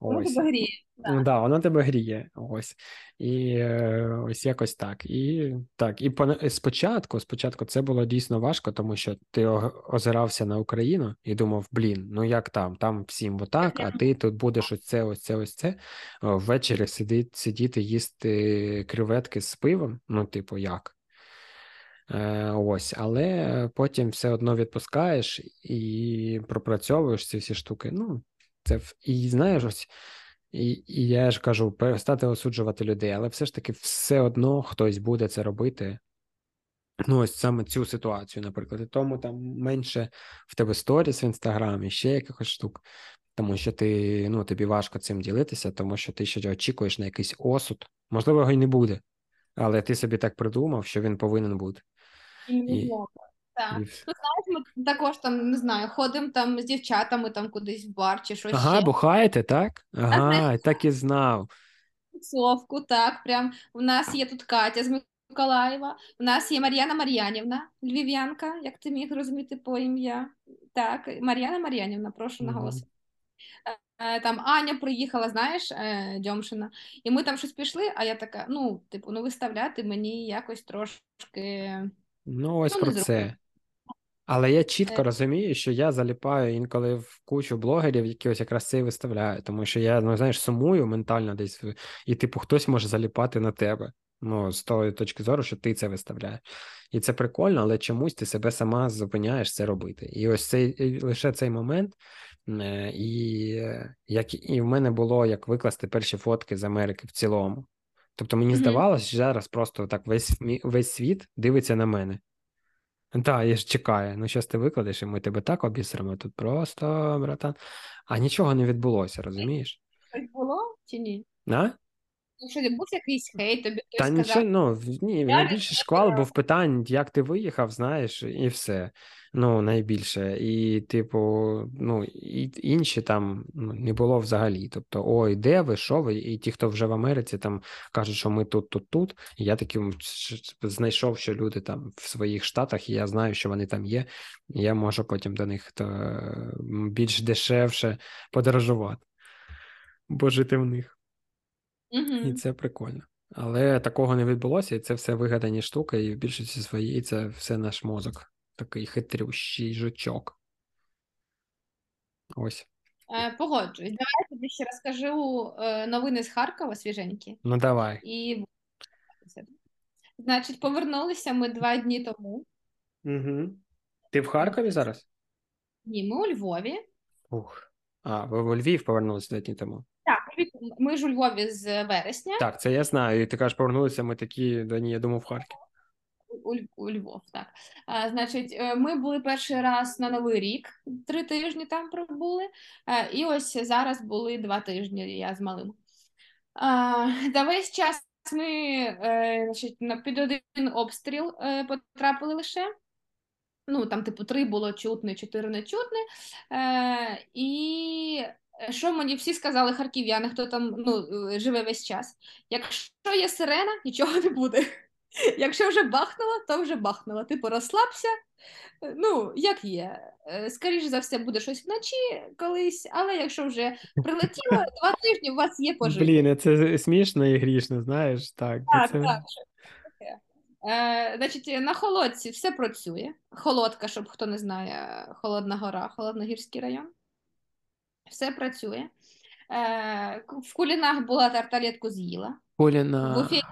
Ось. Воно тебе гріє. Так, да, воно тебе гріє. Ось. І е, ось якось так. І так, і по, спочатку, спочатку це було дійсно важко, тому що ти озирався на Україну і думав, блін, ну як там? Там всім отак, а ти тут будеш ось це, ось це, ось це. Ввечері сидіти, сидіти, їсти креветки з пивом. Ну, типу, як? Е, ось, але потім все одно відпускаєш і пропрацьовуєш ці всі штуки. Ну, це і знаєш, ось, і і я ж кажу, перестати осуджувати людей, але все ж таки все одно хтось буде це робити. Ну, ось саме цю ситуацію, наприклад, і тому там менше в тебе сторіс в інстаграмі, ще якихось штук, тому що ти ну, тобі важко цим ділитися, тому що ти ще очікуєш на якийсь осуд. Можливо, його й не буде, але ти собі так придумав, що він повинен бути. І... Так. Ну, знаєш, ми також там не знаю, ходимо там з дівчатами там кудись в бар чи щось. Ага, ще. бухаєте, так? Ага, так і знав. Совку, так, прям у нас є тут Катя з Миколаєва, у нас є Мар'яна Мар'янівна, львів'янка, як ти міг розуміти по ім'я. Так, Мар'яна Мар'янівна, прошу угу. наголосити. Е, там Аня приїхала, знаєш, е, Дьомшина, і ми там щось пішли, а я така: ну, типу, ну виставляти мені якось трошки. Ну, ось ну, про це. Але я чітко е. розумію, що я заліпаю інколи в кучу блогерів, які ось якраз це і виставляють, тому що я, ну знаєш, сумую ментально десь, і, типу, хтось може заліпати на тебе. Ну, з тої точки зору, що ти це виставляєш. І це прикольно, але чомусь ти себе сама зупиняєш це робити. І ось цей лише цей момент. Е, і як і в мене було як викласти перші фотки з Америки в цілому. Тобто мені mm-hmm. здавалося, що зараз просто так весь весь світ дивиться на мене. Так, я ж чекаю. Ну, щас ти викладеш, і ми тебе так обісремо тут просто, братан. А нічого не відбулося, розумієш? Щось було чи ні? А? Ну, що був якийсь хейт, тобі хтось Та нічого, ну, ні, найбільше шквал був питань, як ти виїхав, знаєш, і все. Ну, найбільше. І, типу, ну, і інші там ну, не було взагалі. Тобто, ой, де ви, що ви? І ті, хто вже в Америці, там кажуть, що ми тут, тут, тут. І я таким знайшов, що люди там в своїх штатах, і я знаю, що вони там є. І я можу потім до них то більш дешевше подорожувати, бо жити в них. Угу. І це прикольно. Але такого не відбулося, і це все вигадані штуки, і в більшості своїй це все наш мозок, такий хитрющий жучок. Ось. Е, Погоджуюсь. Давай я тобі ще розкажу е, новини з Харкова свіженькі. Ну, давай. І Значить, повернулися ми два дні тому. Угу. Ти в Харкові зараз? Ні, ми у Львові. Ух. А, ви у Львів повернулися два дні тому. Так, ми ж у Львові з вересня. Так, це я знаю. І ти кажеш, повернулися ми такі, да ні, я думав, в Харків. У, у Львов, так. А, Значить, е, ми були перший раз на Новий рік, три тижні там пробули, а, і ось зараз були два тижні я з малим. А, Та весь час ми е, значить, на під один обстріл е, потрапили лише. Ну, там, типу, три було чутне, чотири не чутне. Е, І що мені всі сказали харків'яни, хто там ну, живе весь час? Якщо є сирена, нічого не буде. <laughs> Якщо вже бахнула, то вже бахнула. Типу, розслабся. Е, Ну, як є. Е, Скоріше за все, буде щось вночі колись, але якщо вже прилетіло, <laughs> два тижні у вас є пожити. Блін, це смішно і грішно, знаєш, так. Так, це... так. Е, значить, на холодці все працює. Холодка, щоб хто не знає, Холодна гора, Холодногірський район. Все працює. Е, в кулінах була тарталетку з'їла. Куліна буфеті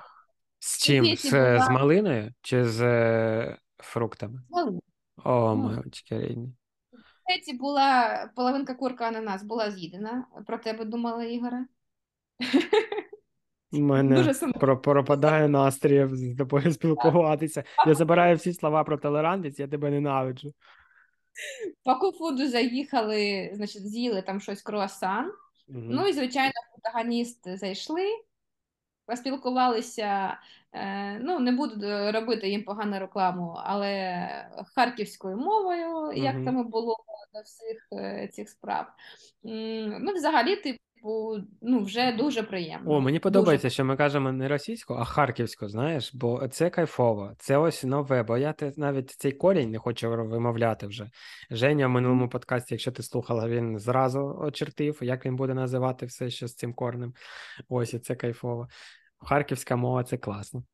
з чим? буфеті З, була- з малиною чи з е, фруктами? ну, О, мамочки рідні. в буфеті була половинка курка ананас була з'їдена. Про тебе думала Ігоре. У мене про, пропадає настрій з тобою спілкуватися. Я забираю всі слова про толерантність, я тебе ненавиджу. По куфуду заїхали, значить, з'їли там щось круасан. Угу. Ну і, звичайно, протагоніст зайшли, поспілкувалися. Е, ну, не буду робити їм погану рекламу, але харківською мовою, як угу. там і було до всіх е, цих справ. М, Ну, взагалі, типу, ну, вже дуже приємно. О, мені Дуже. подобається, що ми кажемо не російську, а харківську, знаєш, бо це кайфово. Це ось нове, бо я навіть цей корінь не хочу вимовляти вже. Женя в минулому подкасті, якщо ти слухала, він зразу очертив, як він буде називати все, що з цим корнем. Ось і це кайфово. Харківська мова це класно.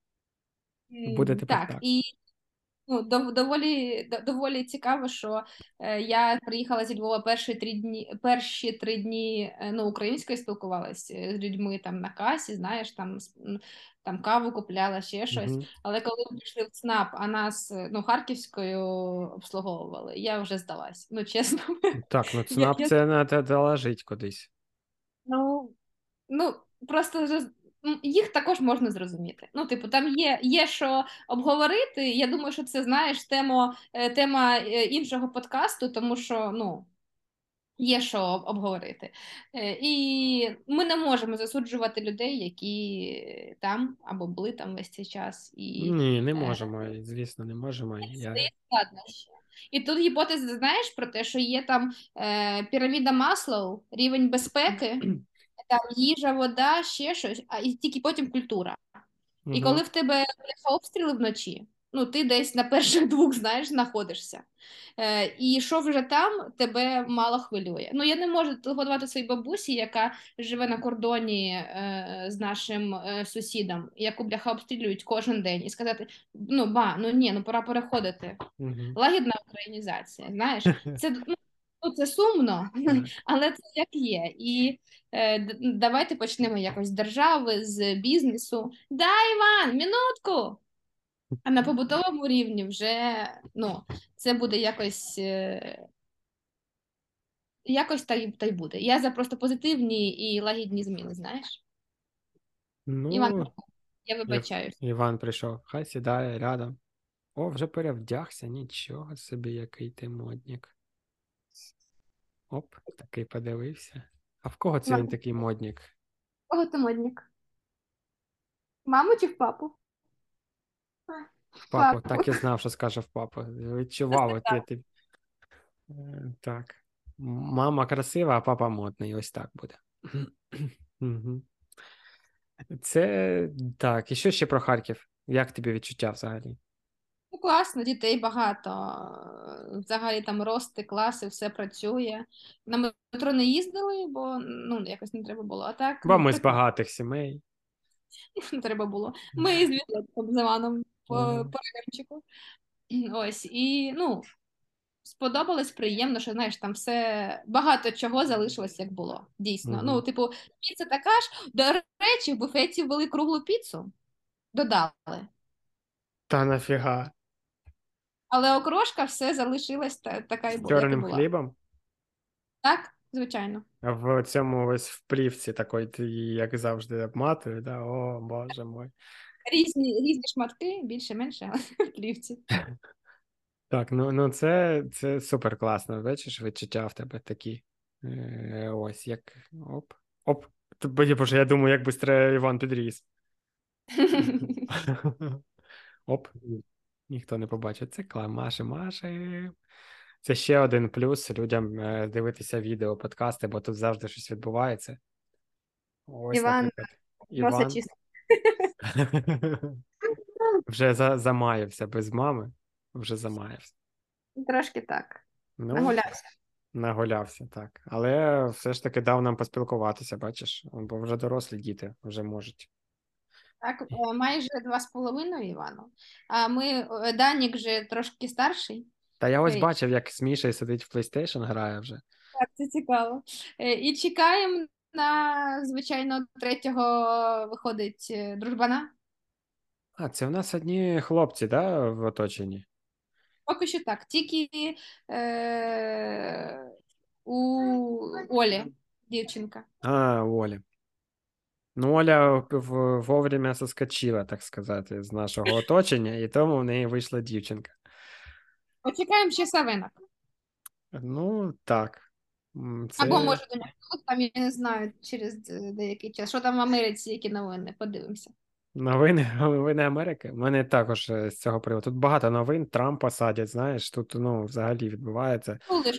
Буде тепер так. так. І ну, доволі, доволі цікаво, що е, я приїхала зі Львова перші три дні, перші три дні е, ну, українською спілкувалася з людьми там на касі, знаєш, там, там каву купляла, ще щось. Мгм. Але коли ми пішли в ЦНАП, а нас е, ну, харківською обслуговували, я вже здалась. Ну, чесно. Так, ну <laughs> ЦНАП я- це треба доложить кудись. Ну, ну просто м, їх також можна зрозуміти. Ну, типу, там є, є що обговорити. Я думаю, що це знаєш тема, тема е, іншого подкасту, тому що ну. Є що обговорити. Е, І ми не можемо засуджувати людей, які там або були там весь цей час. І Ні, не е, можемо, звісно, не можемо. Я... складнощі. І тут гіпотеза, знаєш, про те, що є там е, піраміда Маслоу, рівень безпеки, <clears throat> там їжа, вода, ще щось, а і тільки потім культура. І коли в тебе обстріли вночі, ну ти десь на перших <laughs> двох, знаєш, знаходишся. Е, і що вже там, тебе мало хвилює. Ну, я не можу телефонувати своїй бабусі, яка живе на кордоні е, з нашим е, сусідом, яку бляха обстрілюють кожен день, і сказати: ну, ба, ну ні, ну пора переходити. Мгм. Лагідна українізація, знаєш, <laughs> це, ну, це сумно, <laughs> але це як є. І е, давайте почнемо якось з держави, з бізнесу. Да, Іван, минутку! А на побутовому рівні вже ну, це буде якось. е, Якось та й, та й буде. Я за просто позитивні і лагідні зміни, знаєш? Іван, Ну, я вибачаюсь. Іван прийшов, хай сідає рядом. О, вже перевдягся, нічого собі, який ти моднік. Оп, такий подивився. А в кого це він такий моднік? Кого ти модник? Маму чи в папу? В папу, Папу. так і знав, що скаже в папу. Відчував, от я. Е, Так. Мама красива, а папа модний. Ось так буде. Це так. І що ще про Харків? Як тобі відчуття взагалі? Класно, дітей багато. е, Взагалі там рости, класи, все працює. На метро не їздили, бо ну, якось не треба було. А так Бо ми з багатих сімей. не <laughs> треба було. Ми з Віталіком з Іваном по, по. Ось, і ну, сподобалось, приємно, що знаєш, там все багато чого залишилось, як було. Дійсно. Мгм. Ну, типу, піца така ж. До речі, в буфеті ввели круглу піцу, додали. Та нафіга. Але окрошка все залишилась та, така і З була, як і чорним була. хлібом. Так, звичайно. А в цьому ось в плівці такої, ти її, як завжди, обматує, да? О, боже мой. Різні, різні шматки, більше-менше, але <laughs> в плівці. <laughs> Так, ну, ну це, це супер класно. Бачиш, відчуття в тебе такі. Е, ось як. Оп. Оп. Боже, боже, я думаю, як бистре Іван підріс. <laughs> Оп. Ніхто не побачить. Це кла Маші. Це ще один плюс людям е, дивитися відео, подкасти, бо тут завжди щось відбувається. Ось, Іван Іван. чисто. <laughs> Вже за, замаявся без мами, вже замаявся. Трошки так. Ну, Нагулявся. Нагулявся, так. Але все ж таки дав нам поспілкуватися, бачиш, бо вже дорослі діти вже можуть. Так, е, майже два з половиною, Івану. А ми, е, Данік же трошки старший. Та я ось бачив, як з Мішею сидить в PlayStation, грає вже. Так, це цікаво. Е, І чекаємо на, звичайно, третього виходить е, дружбана. А, це в нас одні хлопці, да, в оточенні? Поки що так. Тільки е, у Олі, дівчинка. А, у Олі. Ну, Оля вовремя соскочила, так сказати, з нашого оточення, і тому в неї вийшла дівчинка. Почекаємо ще Савинок. Ну, так. Це... Або може до нього там, я не знаю, через е, деякий час. Що там в Америці, які новини? Подивимося. Новини, <laughs> новини Америки. У мене також е, з цього приводу. Тут багато новин, Трампа садять, знаєш, тут ну, взагалі відбувається. Ж, чули.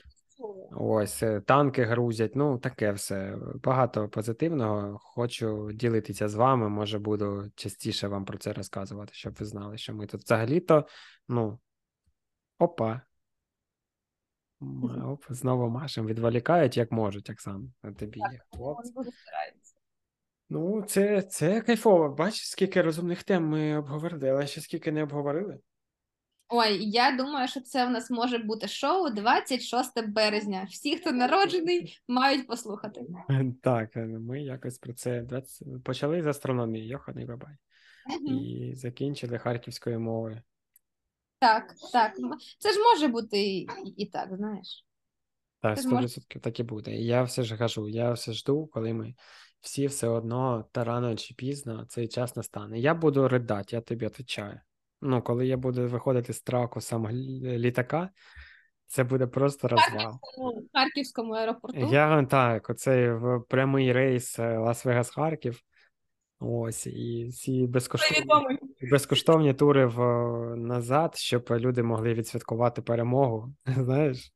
Ось е, танки грузять, ну таке все. Багато позитивного. Хочу ділитися з вами. Може, буду частіше вам про це розказувати, щоб ви знали, що ми тут взагалі-то, ну, опа. Оп, знову машем відволікають, як можуть, Оксан. Тобі є стараються. Ну, це, це кайфово. Бачиш, скільки розумних тем ми обговорили, але ще скільки не обговорили. Ой, я думаю, що це в нас може бути шоу 26 березня. Всі, хто народжений, мають послухати. <laughs> Так, е, ми якось про це 20... почали з астрономії, Йоханий бабай, і закінчили харківською мовою. Так, так. Це ж може бути і, і так, знаєш. Так, Це ж може- так і буде. І я все ж кажу, я все жду, коли ми всі все одно, та рано чи пізно, цей час настане. Я буду ридати, я тобі відповідаю. Ну, коли я буду виходити з траку саме літака, це буде просто розвал. У Харківському аеропорту. Я так, оцей прямий рейс е, Лас-Вегас-Харків. Ось, і ці безкоштовні, безкоштовні тури в, назад, щоб люди могли відсвяткувати перемогу. <laughs> Знаєш?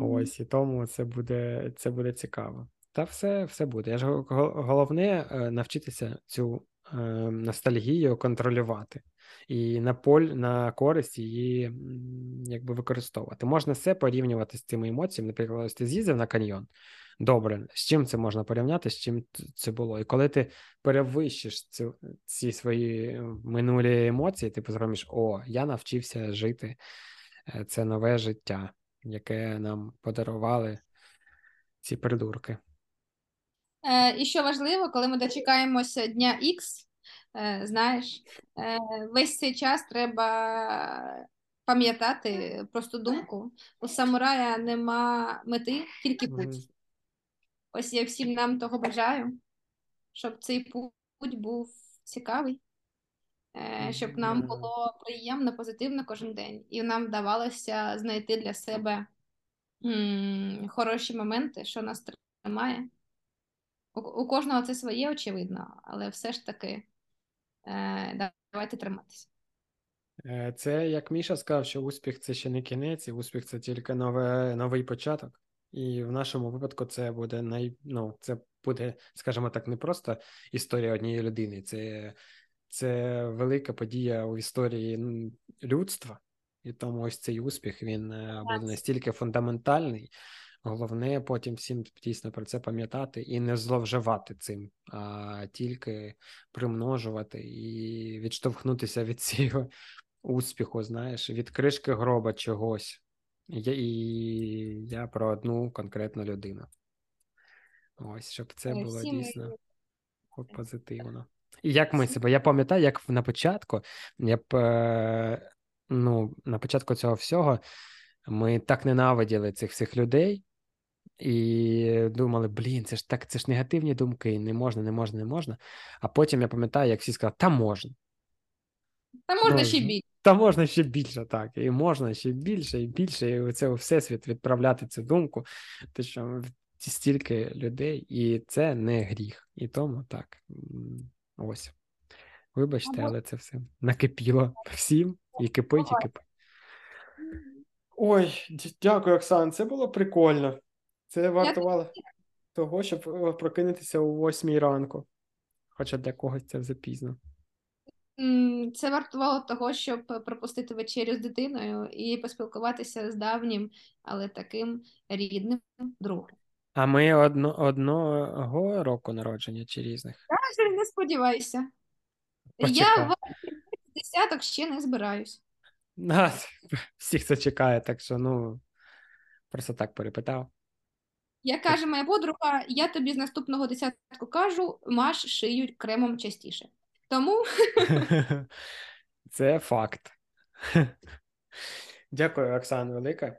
Ось, і тому це буде, це буде цікаво. Та все, все буде. Я ж го- го- головне е, навчитися цю ностальгію контролювати і на поль на користь її якби використовувати. Можна все порівнювати з цими емоціями. Наприклад, ось ти з'їздив на каньйон. Добре, з чим це можна порівняти, з чим це було? І коли ти перевищиш цю, ці свої минулі емоції, ти зробиш, о, я навчився жити е, це нове життя, яке нам подарували ці придурки. Е, і що важливо, коли ми дочекаємося дня X, е, знаєш, е, весь цей час треба пам'ятати просту думку. У самурая нема мети, тільки путь. Ось я всім нам того бажаю, щоб цей путь був цікавий, щоб нам було приємно, позитивно кожен день, і нам вдавалося знайти для себе хороші моменти, що нас тримає. У, у кожного це своє, очевидно, але все ж таки е, давайте триматися. Е, Це як Міша сказав, що успіх це ще не кінець, і успіх це тільки нове, новий початок. І в нашому випадку це буде най, ну, це буде, скажімо так, не просто історія однієї людини, це, це велика подія у історії людства. І тому ось цей успіх він е, буде настільки фундаментальний. Головне потім всім дійсно про це пам'ятати і не зловживати цим, а тільки примножувати і відштовхнутися від цього успіху, знаєш, від кришки гроба чогось. Я, і я про одну конкретну людину. Ось, щоб це було дійсно позитивно. І як ми себе, я пам'ятаю, як на початку, я б, е, ну, на початку цього всього ми так ненавиділи цих всіх людей і думали, блін, це ж так, це ж негативні думки, не можна, не можна, не можна. А потім я пам'ятаю, як всі сказали, та можна. Та можна Ну, ще більше. Та можна ще більше, так. І можна ще більше і більше, і це у всесвіт відправляти цю думку, те, що стільки людей, і це не гріх. І тому так. Ось. Вибачте, але це все накипіло всім і кипить, і кипить. Ой, дякую, Оксан. Це було прикольно. Це вартувало того, щоб е, прокинутися о восьмій ранку. Хоча для когось це вже пізно. Це вартувало того, щоб пропустити вечерю з дитиною і поспілкуватися з давнім, але таким рідним другом. А ми одно, одного року народження чи різних? Даже не сподівайся. Я Почекай. в десяток ще не збираюсь. <laughs> На, всіх це чекає, так що ну просто так перепитав. Як каже моя подруга, я тобі з наступного десятку кажу, маш шию кремом частіше. Тому <laughs> Це факт. <laughs> Дякую, Оксан, велике.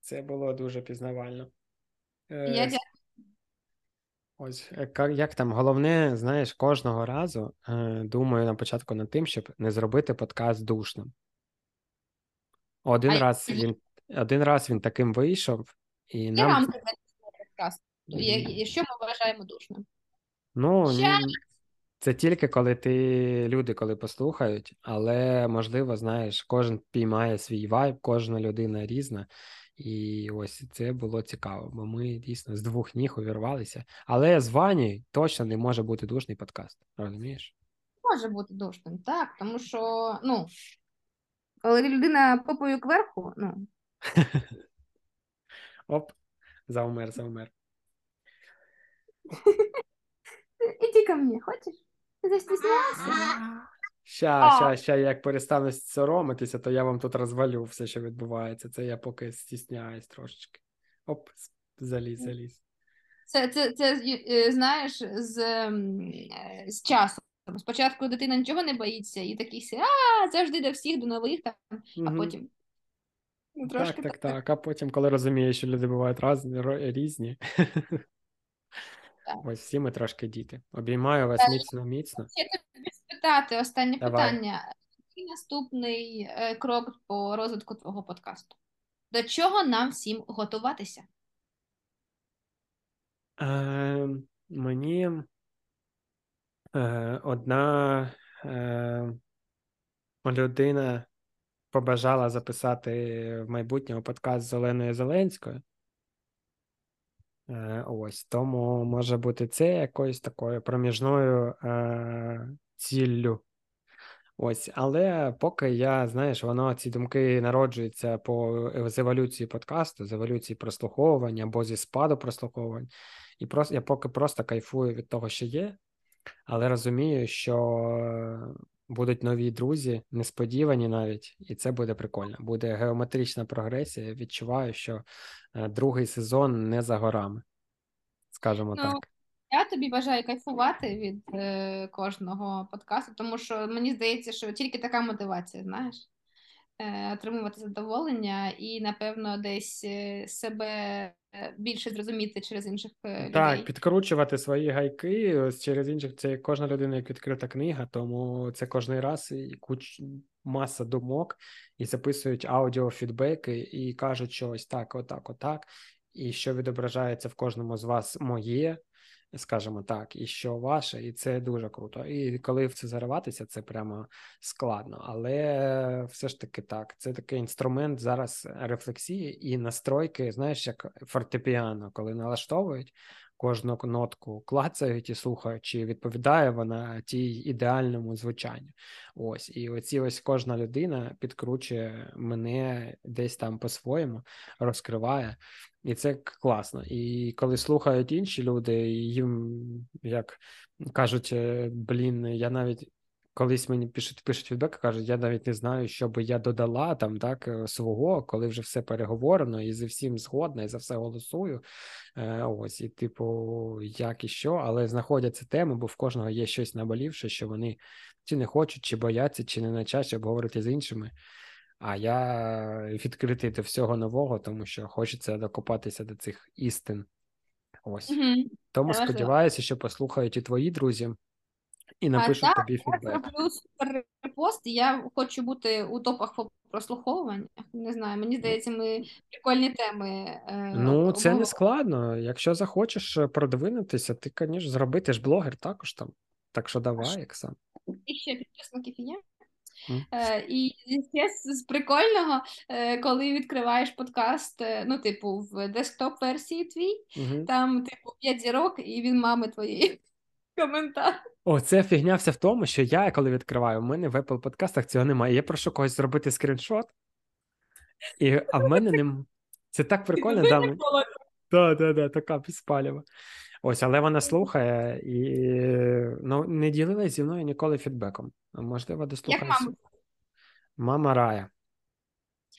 Це було дуже пізнавально. Е, я Ось е, як там головне, знаєш, кожного разу е, думаю на початку над тим, щоб не зробити подкаст душним. Один А раз він один раз він таким вийшов, і є нам рамки Є- є- Що ми вважаємо душним? ну Ще- ні, це тільки коли ти люди, коли послухають, але можливо, знаєш, кожен піймає свій вайб, кожна людина різна. І ось це було цікаво, бо ми дійсно з двох ніг увірвалися. Але з Вані точно не може бути душний подкаст, розумієш? Може бути душним, так, тому що, ну, коли людина попою кверху, ну, <laughs> Оп, завмер, завмер. <laughs> іди ко мені, хочеш? Ти застіснявся? Ща, ща, ща, як перестану соромитися, то я вам тут розвалю все, що відбувається. Це я поки стісняюсь трошечки. Оп, заліз, заліз. Це, це, це е, знаєш, з, е, з часом. Спочатку дитина нічого не боїться, і такий а завжди до всіх, до нових, там, а потім. Ну, Так, так, так. А потім, коли розумієш, що люди бувають ро- різні. Ось всі ми трошки діти. Обіймаю вас міцно, міцно. Ще тобі спитати останнє Давай. питання. Який наступний е, крок по розвитку твого подкасту? До чого нам всім готуватися? Е, мені е, одна е, людина побажала записати в майбутнього подкаст з Оленою Зеленською. Е, ось тому може бути це якоюсь такою проміжною е, ціллю. Ось, але поки я, знаєш, воно ці думки народжуються по з еволюції подкасту, з еволюції прослуховування або зі спаду прослуховувань. І просто я поки просто кайфую від того, що є, але розумію, що будуть нові друзі, несподівані навіть, і це буде прикольно. Буде геометрична прогресія. Відчуваю, що е, другий сезон не за горами, скажімо Ну, так. Я тобі бажаю кайфувати від е, кожного подкасту, тому що мені здається, що тільки така мотивація, знаєш, е, отримувати задоволення і, напевно, десь е, себе більше зрозуміти через інших людей. Так, підкручувати свої гайки ось через інших. Це кожна людина як відкрита книга, тому це кожний раз і куч маса думок, і записують аудіофідбеки, і кажуть, що ось так, отак, отак. І що відображається в кожному з вас моє, скажімо так, і що ваше, і це дуже круто. І коли в це зариватися, це прямо складно. Але все ж таки так, це такий інструмент зараз рефлексії і настройки, знаєш, як фортепіано, коли налаштовують кожну нотку, клацають і слухають, чи відповідає вона тій ідеальному звучанню. Ось, і оці ось кожна людина підкручує мене десь там по-своєму, розкриває. І це класно. І коли слухають інші люди, їм як кажуть, е, блін, я навіть колись мені пишуть, пишуть фідбек, кажуть, я навіть не знаю, що би я додала там, так, е, свого, коли вже все переговорено, і зі всім згодна, і за все голосую. Е, ось, і типу, як і що, але знаходяться теми, бо в кожного є щось наболівше, що вони чи не хочуть, чи бояться, чи не на часі обговорити з іншими. А я відкритий до всього нового, тому що хочеться докопатися до цих істин. Ось. Мгм. Тому сподіваюся, що послухають і твої друзі, і А напишуть так, тобі я фідбек. зроблю супер репост. Я хочу бути у топах по прослуховуваннях. Не знаю, мені здається, ми прикольні теми. е, Ну, це не складно. Якщо захочеш е, продвинутися, ти, звісно, зроби, ти ж блогер також там. Так що давай, Оксан. І ще підписників є. Мгм. Е, і ще з, прикольного, коли відкриваєш подкаст, ну, типу, в десктоп-версії твій, Угу. там, типу, 5 зірок, і він мами твоєї. Коментар. О, це фігня вся в тому, що я, коли відкриваю, в мене в Apple подкастах цього немає. Я прошу когось зробити скріншот, і, а в мене нем... Це так прикольно, да, ми- Да, да, да, така підспалюва. Ось, але вона слухає і ну, не ділилась зі мною ніколи фідбеком. Можливо, дослухає. мама? Мама Рая.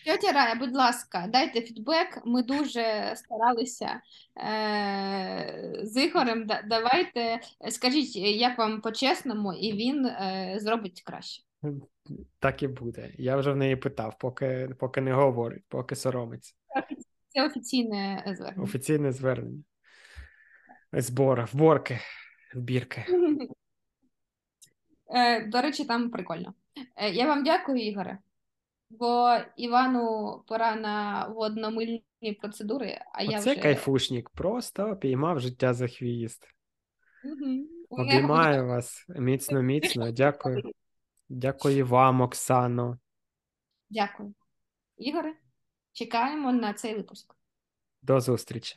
Тетя Рая, будь ласка, дайте фідбек. Ми дуже старалися е- з Ігорем. Да- Давайте скажіть, як вам по-чесному, і він е- зробить краще. Так і буде. Я вже в неї питав, поки, поки не говорить, поки соромиться. Це офіційне звернення. Офіційне звернення. Збор, вборки, збірки. Е, До речі, там прикольно. Е, Я вам дякую, Ігоре, бо Івану пора на водномильні процедури, а я Оце вже кайфушник, просто піймав життя за хвіст. Мгм. У мене Обіймаю <laughs> вас міцно, міцно. Дякую. Дякую вам, Оксано. Дякую. Ігоре, чекаємо на цей випуск. До зустрічі.